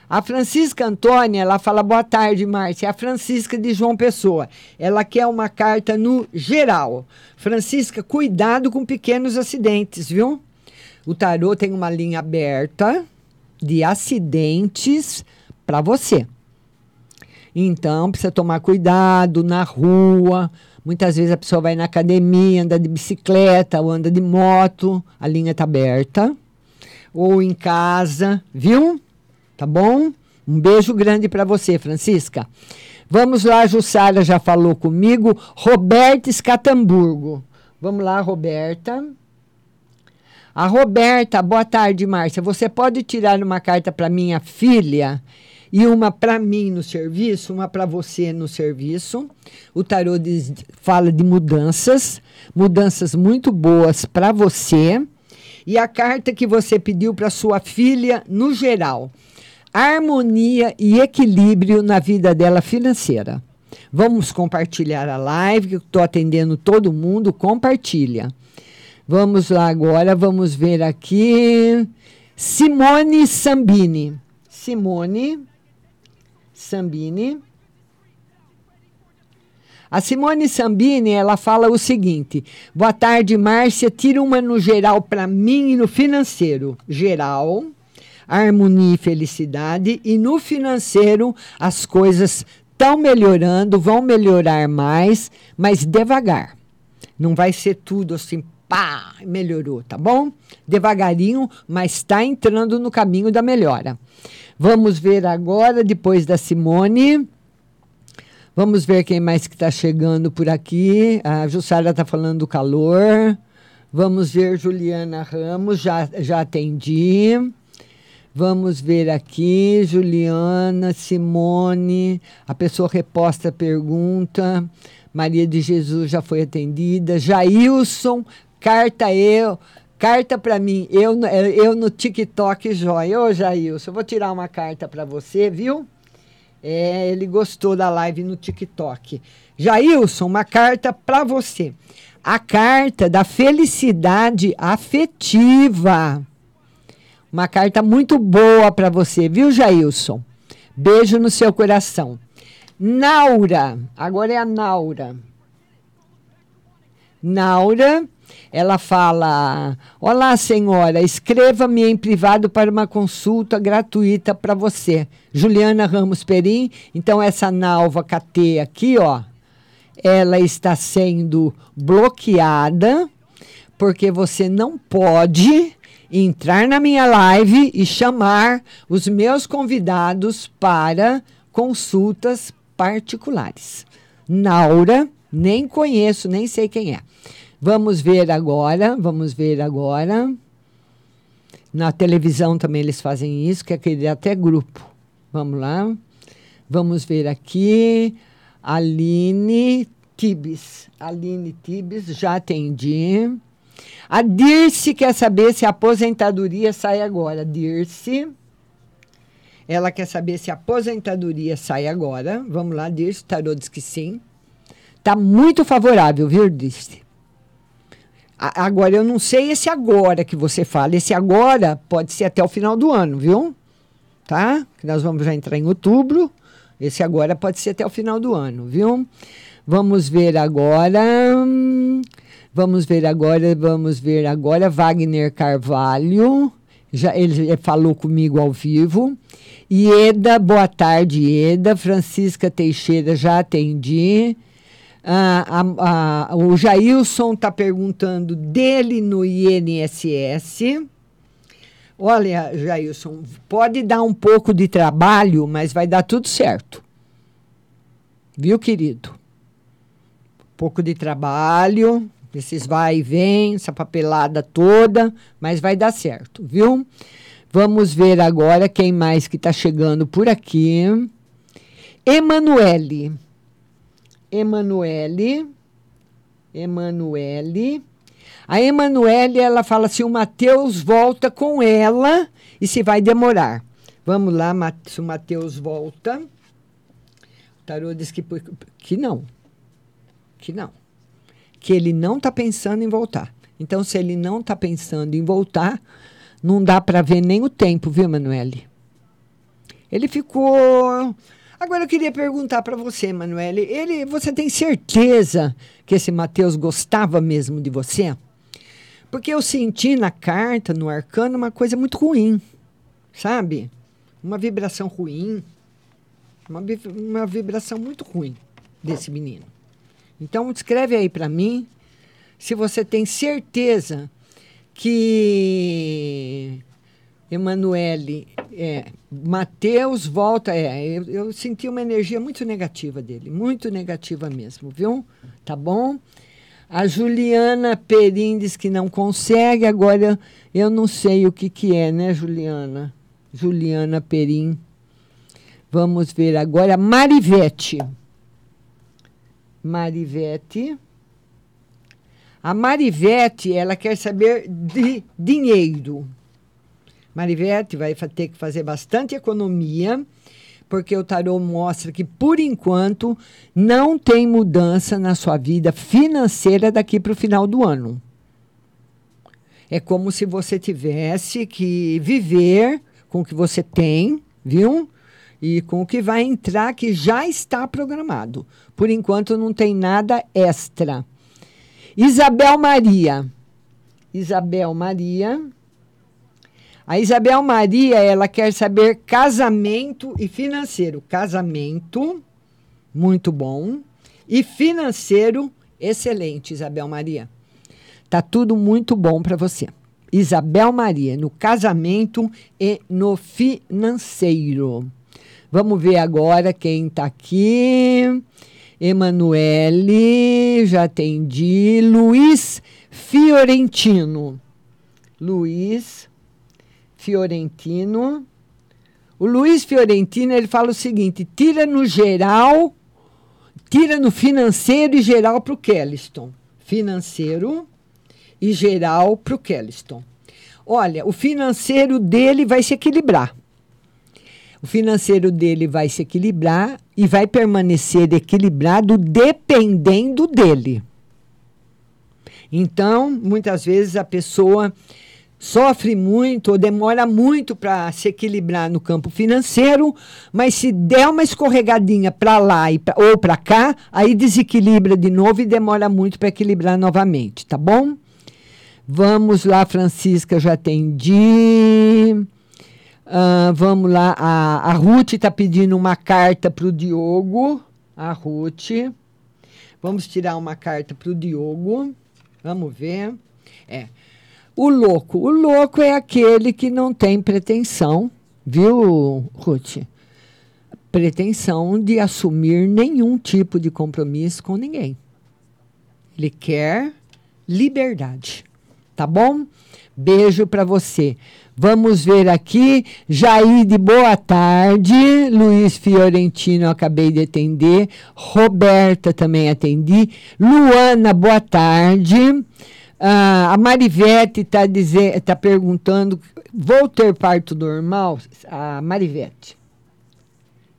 A Francisca Antônia, ela fala boa tarde, Márcia. A Francisca de João Pessoa. Ela quer uma carta no geral. Francisca, cuidado com pequenos acidentes, viu? O tarô tem uma linha aberta de acidentes para você. Então, precisa tomar cuidado na rua. Muitas vezes a pessoa vai na academia, anda de bicicleta ou anda de moto, a linha está aberta. Ou em casa, viu? Tá bom? Um beijo grande para você, Francisca. Vamos lá, Jussara já falou comigo. Roberta Escatamburgo. Vamos lá, Roberta. A Roberta, boa tarde, Márcia. Você pode tirar uma carta para minha filha e uma para mim no serviço, uma para você no serviço. O tarô diz, fala de mudanças, mudanças muito boas para você. E a carta que você pediu para sua filha no geral, harmonia e equilíbrio na vida dela financeira. Vamos compartilhar a live, que estou atendendo todo mundo, compartilha. Vamos lá agora, vamos ver aqui. Simone Sambini. Simone Sambini. A Simone Sambini, ela fala o seguinte: Boa tarde, Márcia. Tira uma no geral para mim e no financeiro. Geral, harmonia e felicidade. E no financeiro, as coisas estão melhorando, vão melhorar mais, mas devagar. Não vai ser tudo assim pá, melhorou, tá bom? Devagarinho, mas está entrando no caminho da melhora. Vamos ver agora, depois da Simone. Vamos ver quem mais que está chegando por aqui. A Jussara está falando do calor. Vamos ver Juliana Ramos, já, já atendi. Vamos ver aqui, Juliana, Simone, a pessoa reposta a pergunta. Maria de Jesus já foi atendida. Jailson, Carta eu, carta para mim, eu, eu no TikTok joia. Ô Jailson, eu vou tirar uma carta para você, viu? É, ele gostou da live no TikTok. Jailson, uma carta para você. A carta da felicidade afetiva. Uma carta muito boa para você, viu, Jailson? Beijo no seu coração. Naura, agora é a Naura. Naura, ela fala: Olá, senhora, escreva-me em privado para uma consulta gratuita para você. Juliana Ramos Perim. Então, essa nalva KT aqui, ó, ela está sendo bloqueada porque você não pode entrar na minha live e chamar os meus convidados para consultas particulares. Naura, nem conheço, nem sei quem é. Vamos ver agora, vamos ver agora. Na televisão também eles fazem isso, que é aquele até grupo. Vamos lá. Vamos ver aqui. Aline Tibes. Aline Tibes, já atendi. A Dirce quer saber se a aposentadoria sai agora. Dirce. Ela quer saber se a aposentadoria sai agora. Vamos lá, Dirce. Tarô diz que sim. Está muito favorável, viu, Dirce? Agora, eu não sei esse agora que você fala. Esse agora pode ser até o final do ano, viu? Tá? Que nós vamos já entrar em outubro. Esse agora pode ser até o final do ano, viu? Vamos ver agora. Vamos ver agora, vamos ver agora. Wagner Carvalho. Já, ele falou comigo ao vivo. Ieda, boa tarde, Ieda. Francisca Teixeira, já atendi. Ah, a, a, o Jailson está perguntando dele no INSS. Olha, Jailson, pode dar um pouco de trabalho, mas vai dar tudo certo. Viu, querido? Um pouco de trabalho, esses vai e vem, essa papelada toda, mas vai dar certo, viu? Vamos ver agora quem mais que está chegando por aqui. Emanuele. Emanuele. Emanuele. A Emanuele, ela fala se o Mateus volta com ela e se vai demorar. Vamos lá, se o Mateus volta. O tarô diz que, que não. Que não. Que ele não está pensando em voltar. Então, se ele não está pensando em voltar, não dá para ver nem o tempo, viu, Emanuele? Ele ficou Agora eu queria perguntar para você, Manuele, ele, você tem certeza que esse Mateus gostava mesmo de você? Porque eu senti na carta, no arcano, uma coisa muito ruim. sabe? Uma vibração ruim. Uma, uma vibração muito ruim desse menino. Então, escreve aí para mim se você tem certeza que Emanuele, é, Mateus volta, é, eu, eu, senti uma energia muito negativa dele, muito negativa mesmo, viu? Tá bom? A Juliana Perim diz que não consegue, agora eu não sei o que, que é, né, Juliana? Juliana Perim. Vamos ver agora. Marivete. Marivete. A Marivete, ela quer saber de dinheiro. Marivete vai ter que fazer bastante economia, porque o tarô mostra que, por enquanto, não tem mudança na sua vida financeira daqui para o final do ano. É como se você tivesse que viver com o que você tem, viu? E com o que vai entrar que já está programado. Por enquanto não tem nada extra. Isabel Maria. Isabel Maria. A Isabel Maria, ela quer saber casamento e financeiro. Casamento, muito bom. E financeiro, excelente, Isabel Maria. Tá tudo muito bom para você. Isabel Maria, no casamento e no financeiro. Vamos ver agora quem está aqui. Emanuele, já atendi. Luiz Fiorentino. Luiz Fiorentino. O Luiz Fiorentino, ele fala o seguinte: tira no geral, tira no financeiro e geral para o Kelliston. Financeiro e geral para o Kelliston. Olha, o financeiro dele vai se equilibrar. O financeiro dele vai se equilibrar e vai permanecer equilibrado dependendo dele. Então, muitas vezes a pessoa sofre muito ou demora muito para se equilibrar no campo financeiro, mas se der uma escorregadinha para lá e pra, ou para cá, aí desequilibra de novo e demora muito para equilibrar novamente, tá bom? Vamos lá, Francisca, já atendi. Uh, vamos lá, a, a Ruth está pedindo uma carta para o Diogo. A Ruth. Vamos tirar uma carta para o Diogo. Vamos ver. É. O louco. O louco é aquele que não tem pretensão, viu, Ruth? Pretensão de assumir nenhum tipo de compromisso com ninguém. Ele quer liberdade. Tá bom? Beijo para você. Vamos ver aqui. Jaide, boa tarde. Luiz Fiorentino, acabei de atender. Roberta, também atendi. Luana, boa tarde. Ah, a Marivete está tá perguntando: vou ter parto normal? A Marivete.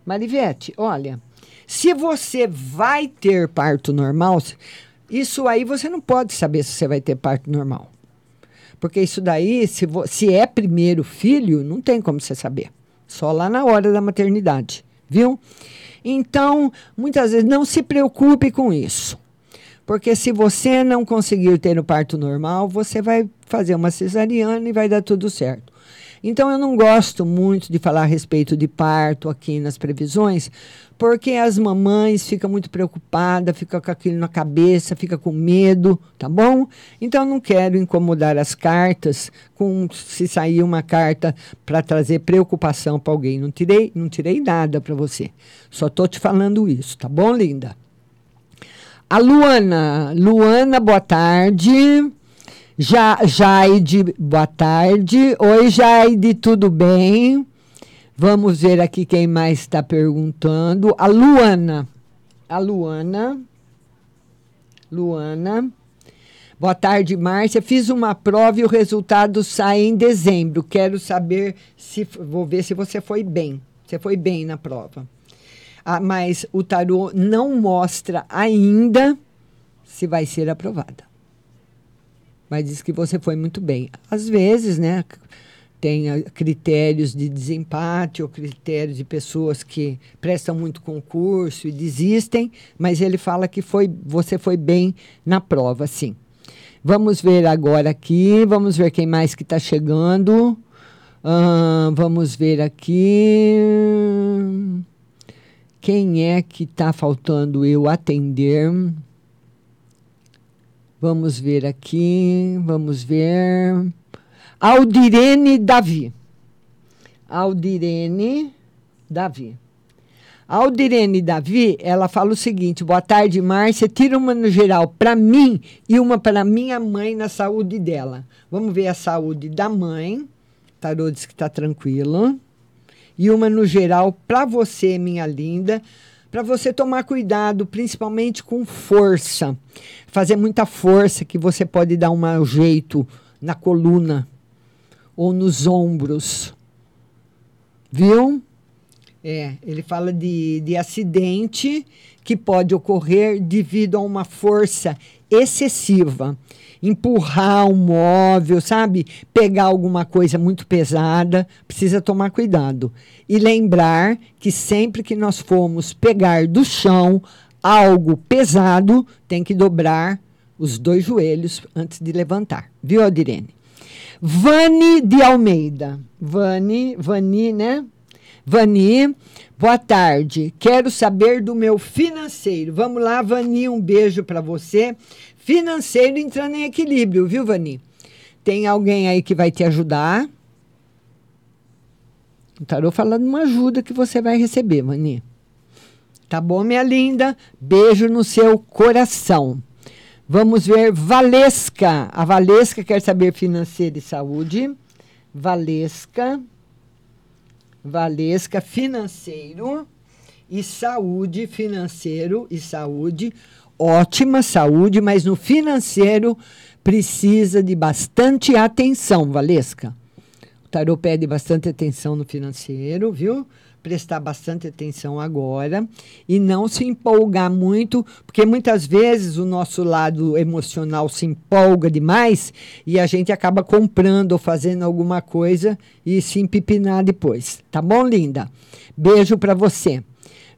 Marivete, olha, se você vai ter parto normal, isso aí você não pode saber se você vai ter parto normal. Porque isso daí, se, se é primeiro filho, não tem como você saber. Só lá na hora da maternidade, viu? Então, muitas vezes, não se preocupe com isso. Porque se você não conseguir ter o parto normal, você vai fazer uma cesariana e vai dar tudo certo. Então, eu não gosto muito de falar a respeito de parto aqui nas previsões, porque as mamães ficam muito preocupadas, ficam com aquilo na cabeça, ficam com medo, tá bom? Então, eu não quero incomodar as cartas com se sair uma carta para trazer preocupação para alguém. Não tirei, não tirei nada para você. Só estou te falando isso, tá bom, linda? A Luana. Luana, boa tarde. Ja, Jaide, boa tarde. Oi, Jaide, tudo bem? Vamos ver aqui quem mais está perguntando. A Luana. A Luana. Luana. Boa tarde, Márcia. Fiz uma prova e o resultado sai em dezembro. Quero saber se. Vou ver se você foi bem. Você foi bem na prova. Ah, mas o tarô não mostra ainda se vai ser aprovada mas diz que você foi muito bem. Às vezes, né, tem ah, critérios de desempate ou critérios de pessoas que prestam muito concurso e desistem, mas ele fala que foi, você foi bem na prova, sim. Vamos ver agora aqui, vamos ver quem mais que está chegando. Ah, vamos ver aqui. Quem é que está faltando eu atender? Vamos ver aqui. Vamos ver. Aldirene Davi. Aldirene Davi. Aldirene Davi, ela fala o seguinte: boa tarde, Márcia. Tira uma no geral para mim e uma para minha mãe na saúde dela. Vamos ver a saúde da mãe. Tarô diz que está tranquilo. E uma no geral para você, minha linda. Para você tomar cuidado, principalmente com força. Fazer muita força, que você pode dar um jeito na coluna ou nos ombros. Viu? É, ele fala de, de acidente que pode ocorrer devido a uma força excessiva. Empurrar um móvel, sabe? Pegar alguma coisa muito pesada, precisa tomar cuidado. E lembrar que sempre que nós formos pegar do chão algo pesado, tem que dobrar os dois joelhos antes de levantar. Viu, Aldirene? Vani de Almeida. Vani, Vani, né? Vani, boa tarde. Quero saber do meu financeiro. Vamos lá, Vani, um beijo para você. Financeiro entrando em equilíbrio, viu, Vani? Tem alguém aí que vai te ajudar. O tarô falando uma ajuda que você vai receber, Vani. Tá bom, minha linda? Beijo no seu coração. Vamos ver Valesca. A Valesca quer saber financeiro e saúde. Valesca. Valesca, financeiro e saúde, financeiro e saúde. Ótima saúde, mas no financeiro precisa de bastante atenção, Valesca. O tarô pede bastante atenção no financeiro, viu? Prestar bastante atenção agora e não se empolgar muito, porque muitas vezes o nosso lado emocional se empolga demais e a gente acaba comprando ou fazendo alguma coisa e se empipinar depois. Tá bom, linda? Beijo para você.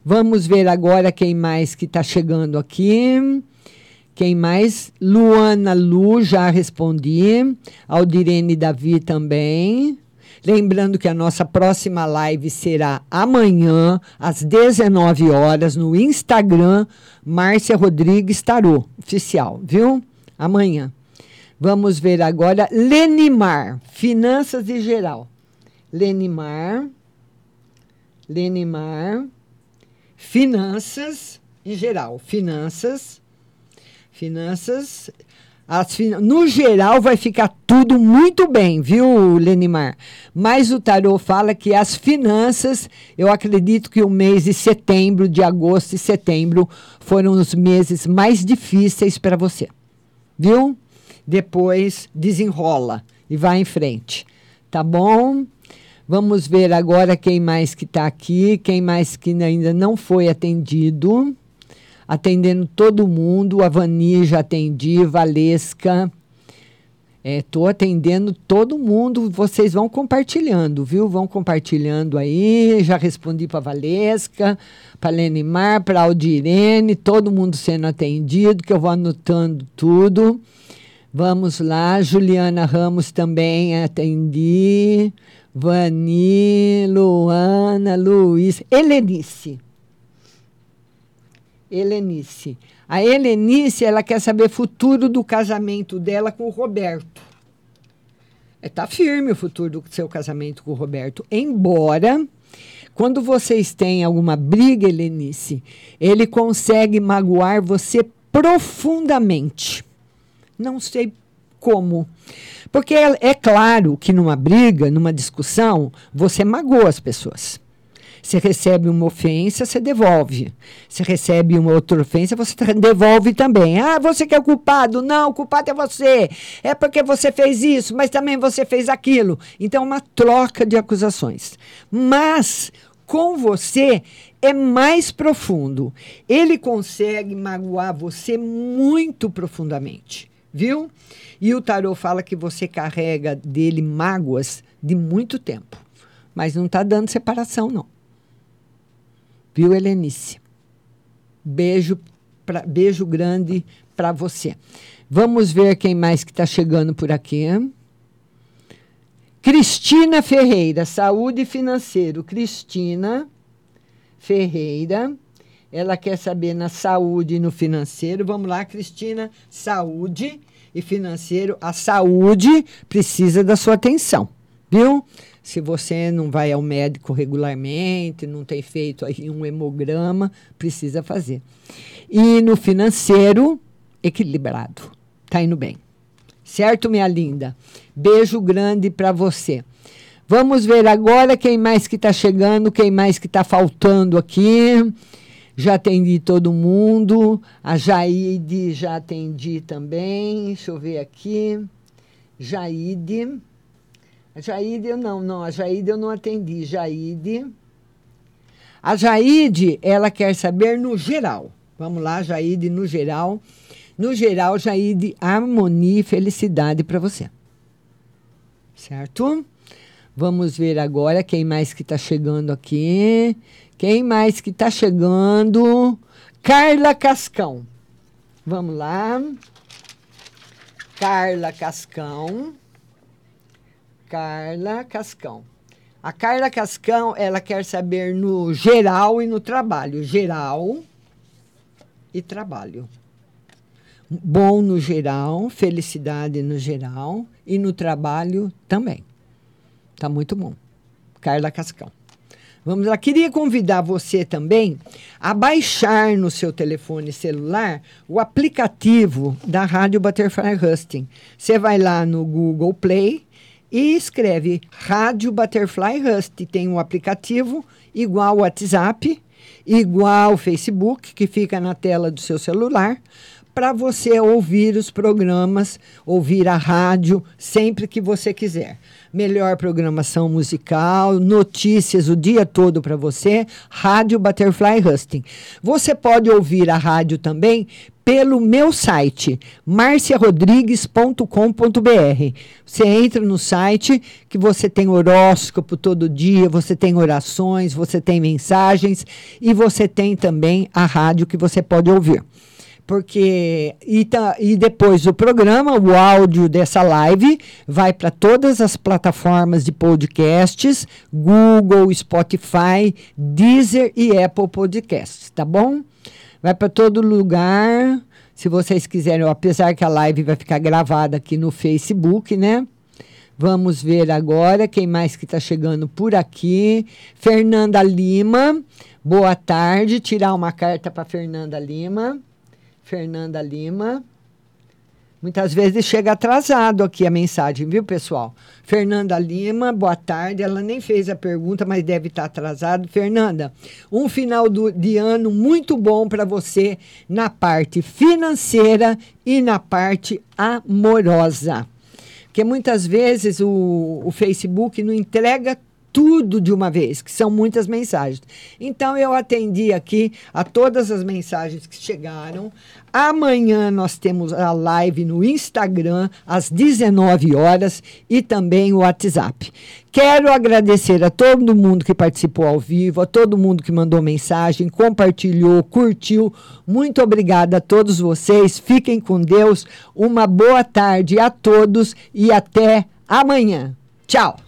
Vamos ver agora quem mais que está chegando aqui. Quem mais? Luana Lu, já respondi. Aldirene Davi também. Lembrando que a nossa próxima live será amanhã, às 19 horas, no Instagram, Márcia Rodrigues Tarô, oficial, viu? Amanhã. Vamos ver agora Lenimar, Finanças e Geral. Lenimar, Lenimar, Finanças em geral. Finanças, finanças no geral, vai ficar tudo muito bem, viu, Lenimar? Mas o tarô fala que as finanças, eu acredito que o mês de setembro, de agosto e setembro, foram os meses mais difíceis para você, viu? Depois desenrola e vai em frente, tá bom? Vamos ver agora quem mais que está aqui, quem mais que ainda não foi atendido atendendo todo mundo. A Vani já atendi, Valesca. Estou é, atendendo todo mundo. Vocês vão compartilhando, viu? Vão compartilhando aí. Já respondi para Valesca, para Lenimar, para Aldirene, todo mundo sendo atendido, que eu vou anotando tudo. Vamos lá, Juliana Ramos também atendi. Vani, Luana, Luiz, Helenice. Helenice. A Helenice, ela quer saber o futuro do casamento dela com o Roberto. Está é, firme o futuro do seu casamento com o Roberto. Embora, quando vocês têm alguma briga, Helenice, ele consegue magoar você profundamente. Não sei como. Porque é, é claro que numa briga, numa discussão, você magoa as pessoas. Você recebe uma ofensa, você devolve. Você recebe uma outra ofensa, você devolve também. Ah, você que é o culpado. Não, o culpado é você. É porque você fez isso, mas também você fez aquilo. Então, uma troca de acusações. Mas, com você, é mais profundo. Ele consegue magoar você muito profundamente, viu? E o tarô fala que você carrega dele mágoas de muito tempo. Mas não está dando separação, não. Viu, Helenice? Beijo, pra, beijo grande para você. Vamos ver quem mais que está chegando por aqui. Cristina Ferreira, saúde financeiro. Cristina Ferreira. Ela quer saber na saúde e no financeiro. Vamos lá, Cristina. Saúde e financeiro. A saúde precisa da sua atenção, viu? Se você não vai ao médico regularmente, não tem feito aí um hemograma, precisa fazer. E no financeiro, equilibrado. Tá indo bem. Certo, minha linda? Beijo grande para você. Vamos ver agora quem mais que está chegando, quem mais que está faltando aqui. Já atendi todo mundo. A Jaide já atendi também. Deixa eu ver aqui. Jaide. Jaide eu não, não. A Jaide eu não atendi. Jaide. A Jaide, ela quer saber no geral. Vamos lá, Jaide, no geral. No geral, Jaide, harmonia e felicidade para você. Certo? Vamos ver agora quem mais que está chegando aqui. Quem mais que está chegando? Carla Cascão. Vamos lá. Carla Cascão. Carla Cascão. A Carla Cascão, ela quer saber no geral e no trabalho. Geral e trabalho. Bom no geral, felicidade no geral e no trabalho também. Tá muito bom. Carla Cascão. Vamos lá. Queria convidar você também a baixar no seu telefone celular o aplicativo da Rádio Butterfly Husting. Você vai lá no Google Play e escreve Rádio Butterfly Rust. Tem um aplicativo igual WhatsApp, igual Facebook, que fica na tela do seu celular, para você ouvir os programas, ouvir a rádio sempre que você quiser melhor programação musical, notícias o dia todo para você, Rádio Butterfly Husting. Você pode ouvir a rádio também pelo meu site, marciarodrigues.com.br. Você entra no site que você tem horóscopo todo dia, você tem orações, você tem mensagens e você tem também a rádio que você pode ouvir porque e, tá, e depois o programa, o áudio dessa live vai para todas as plataformas de podcasts, Google, Spotify, Deezer e Apple Podcasts, tá bom? Vai para todo lugar. Se vocês quiserem, apesar que a live vai ficar gravada aqui no Facebook, né? Vamos ver agora quem mais que está chegando por aqui. Fernanda Lima, boa tarde. Tirar uma carta para Fernanda Lima. Fernanda Lima. Muitas vezes chega atrasado aqui a mensagem, viu, pessoal? Fernanda Lima, boa tarde. Ela nem fez a pergunta, mas deve estar atrasado. Fernanda, um final do, de ano muito bom para você na parte financeira e na parte amorosa. Porque muitas vezes o, o Facebook não entrega tudo de uma vez, que são muitas mensagens. Então eu atendi aqui a todas as mensagens que chegaram. Amanhã nós temos a live no Instagram às 19 horas e também o WhatsApp. Quero agradecer a todo mundo que participou ao vivo, a todo mundo que mandou mensagem, compartilhou, curtiu. Muito obrigada a todos vocês. Fiquem com Deus. Uma boa tarde a todos e até amanhã. Tchau.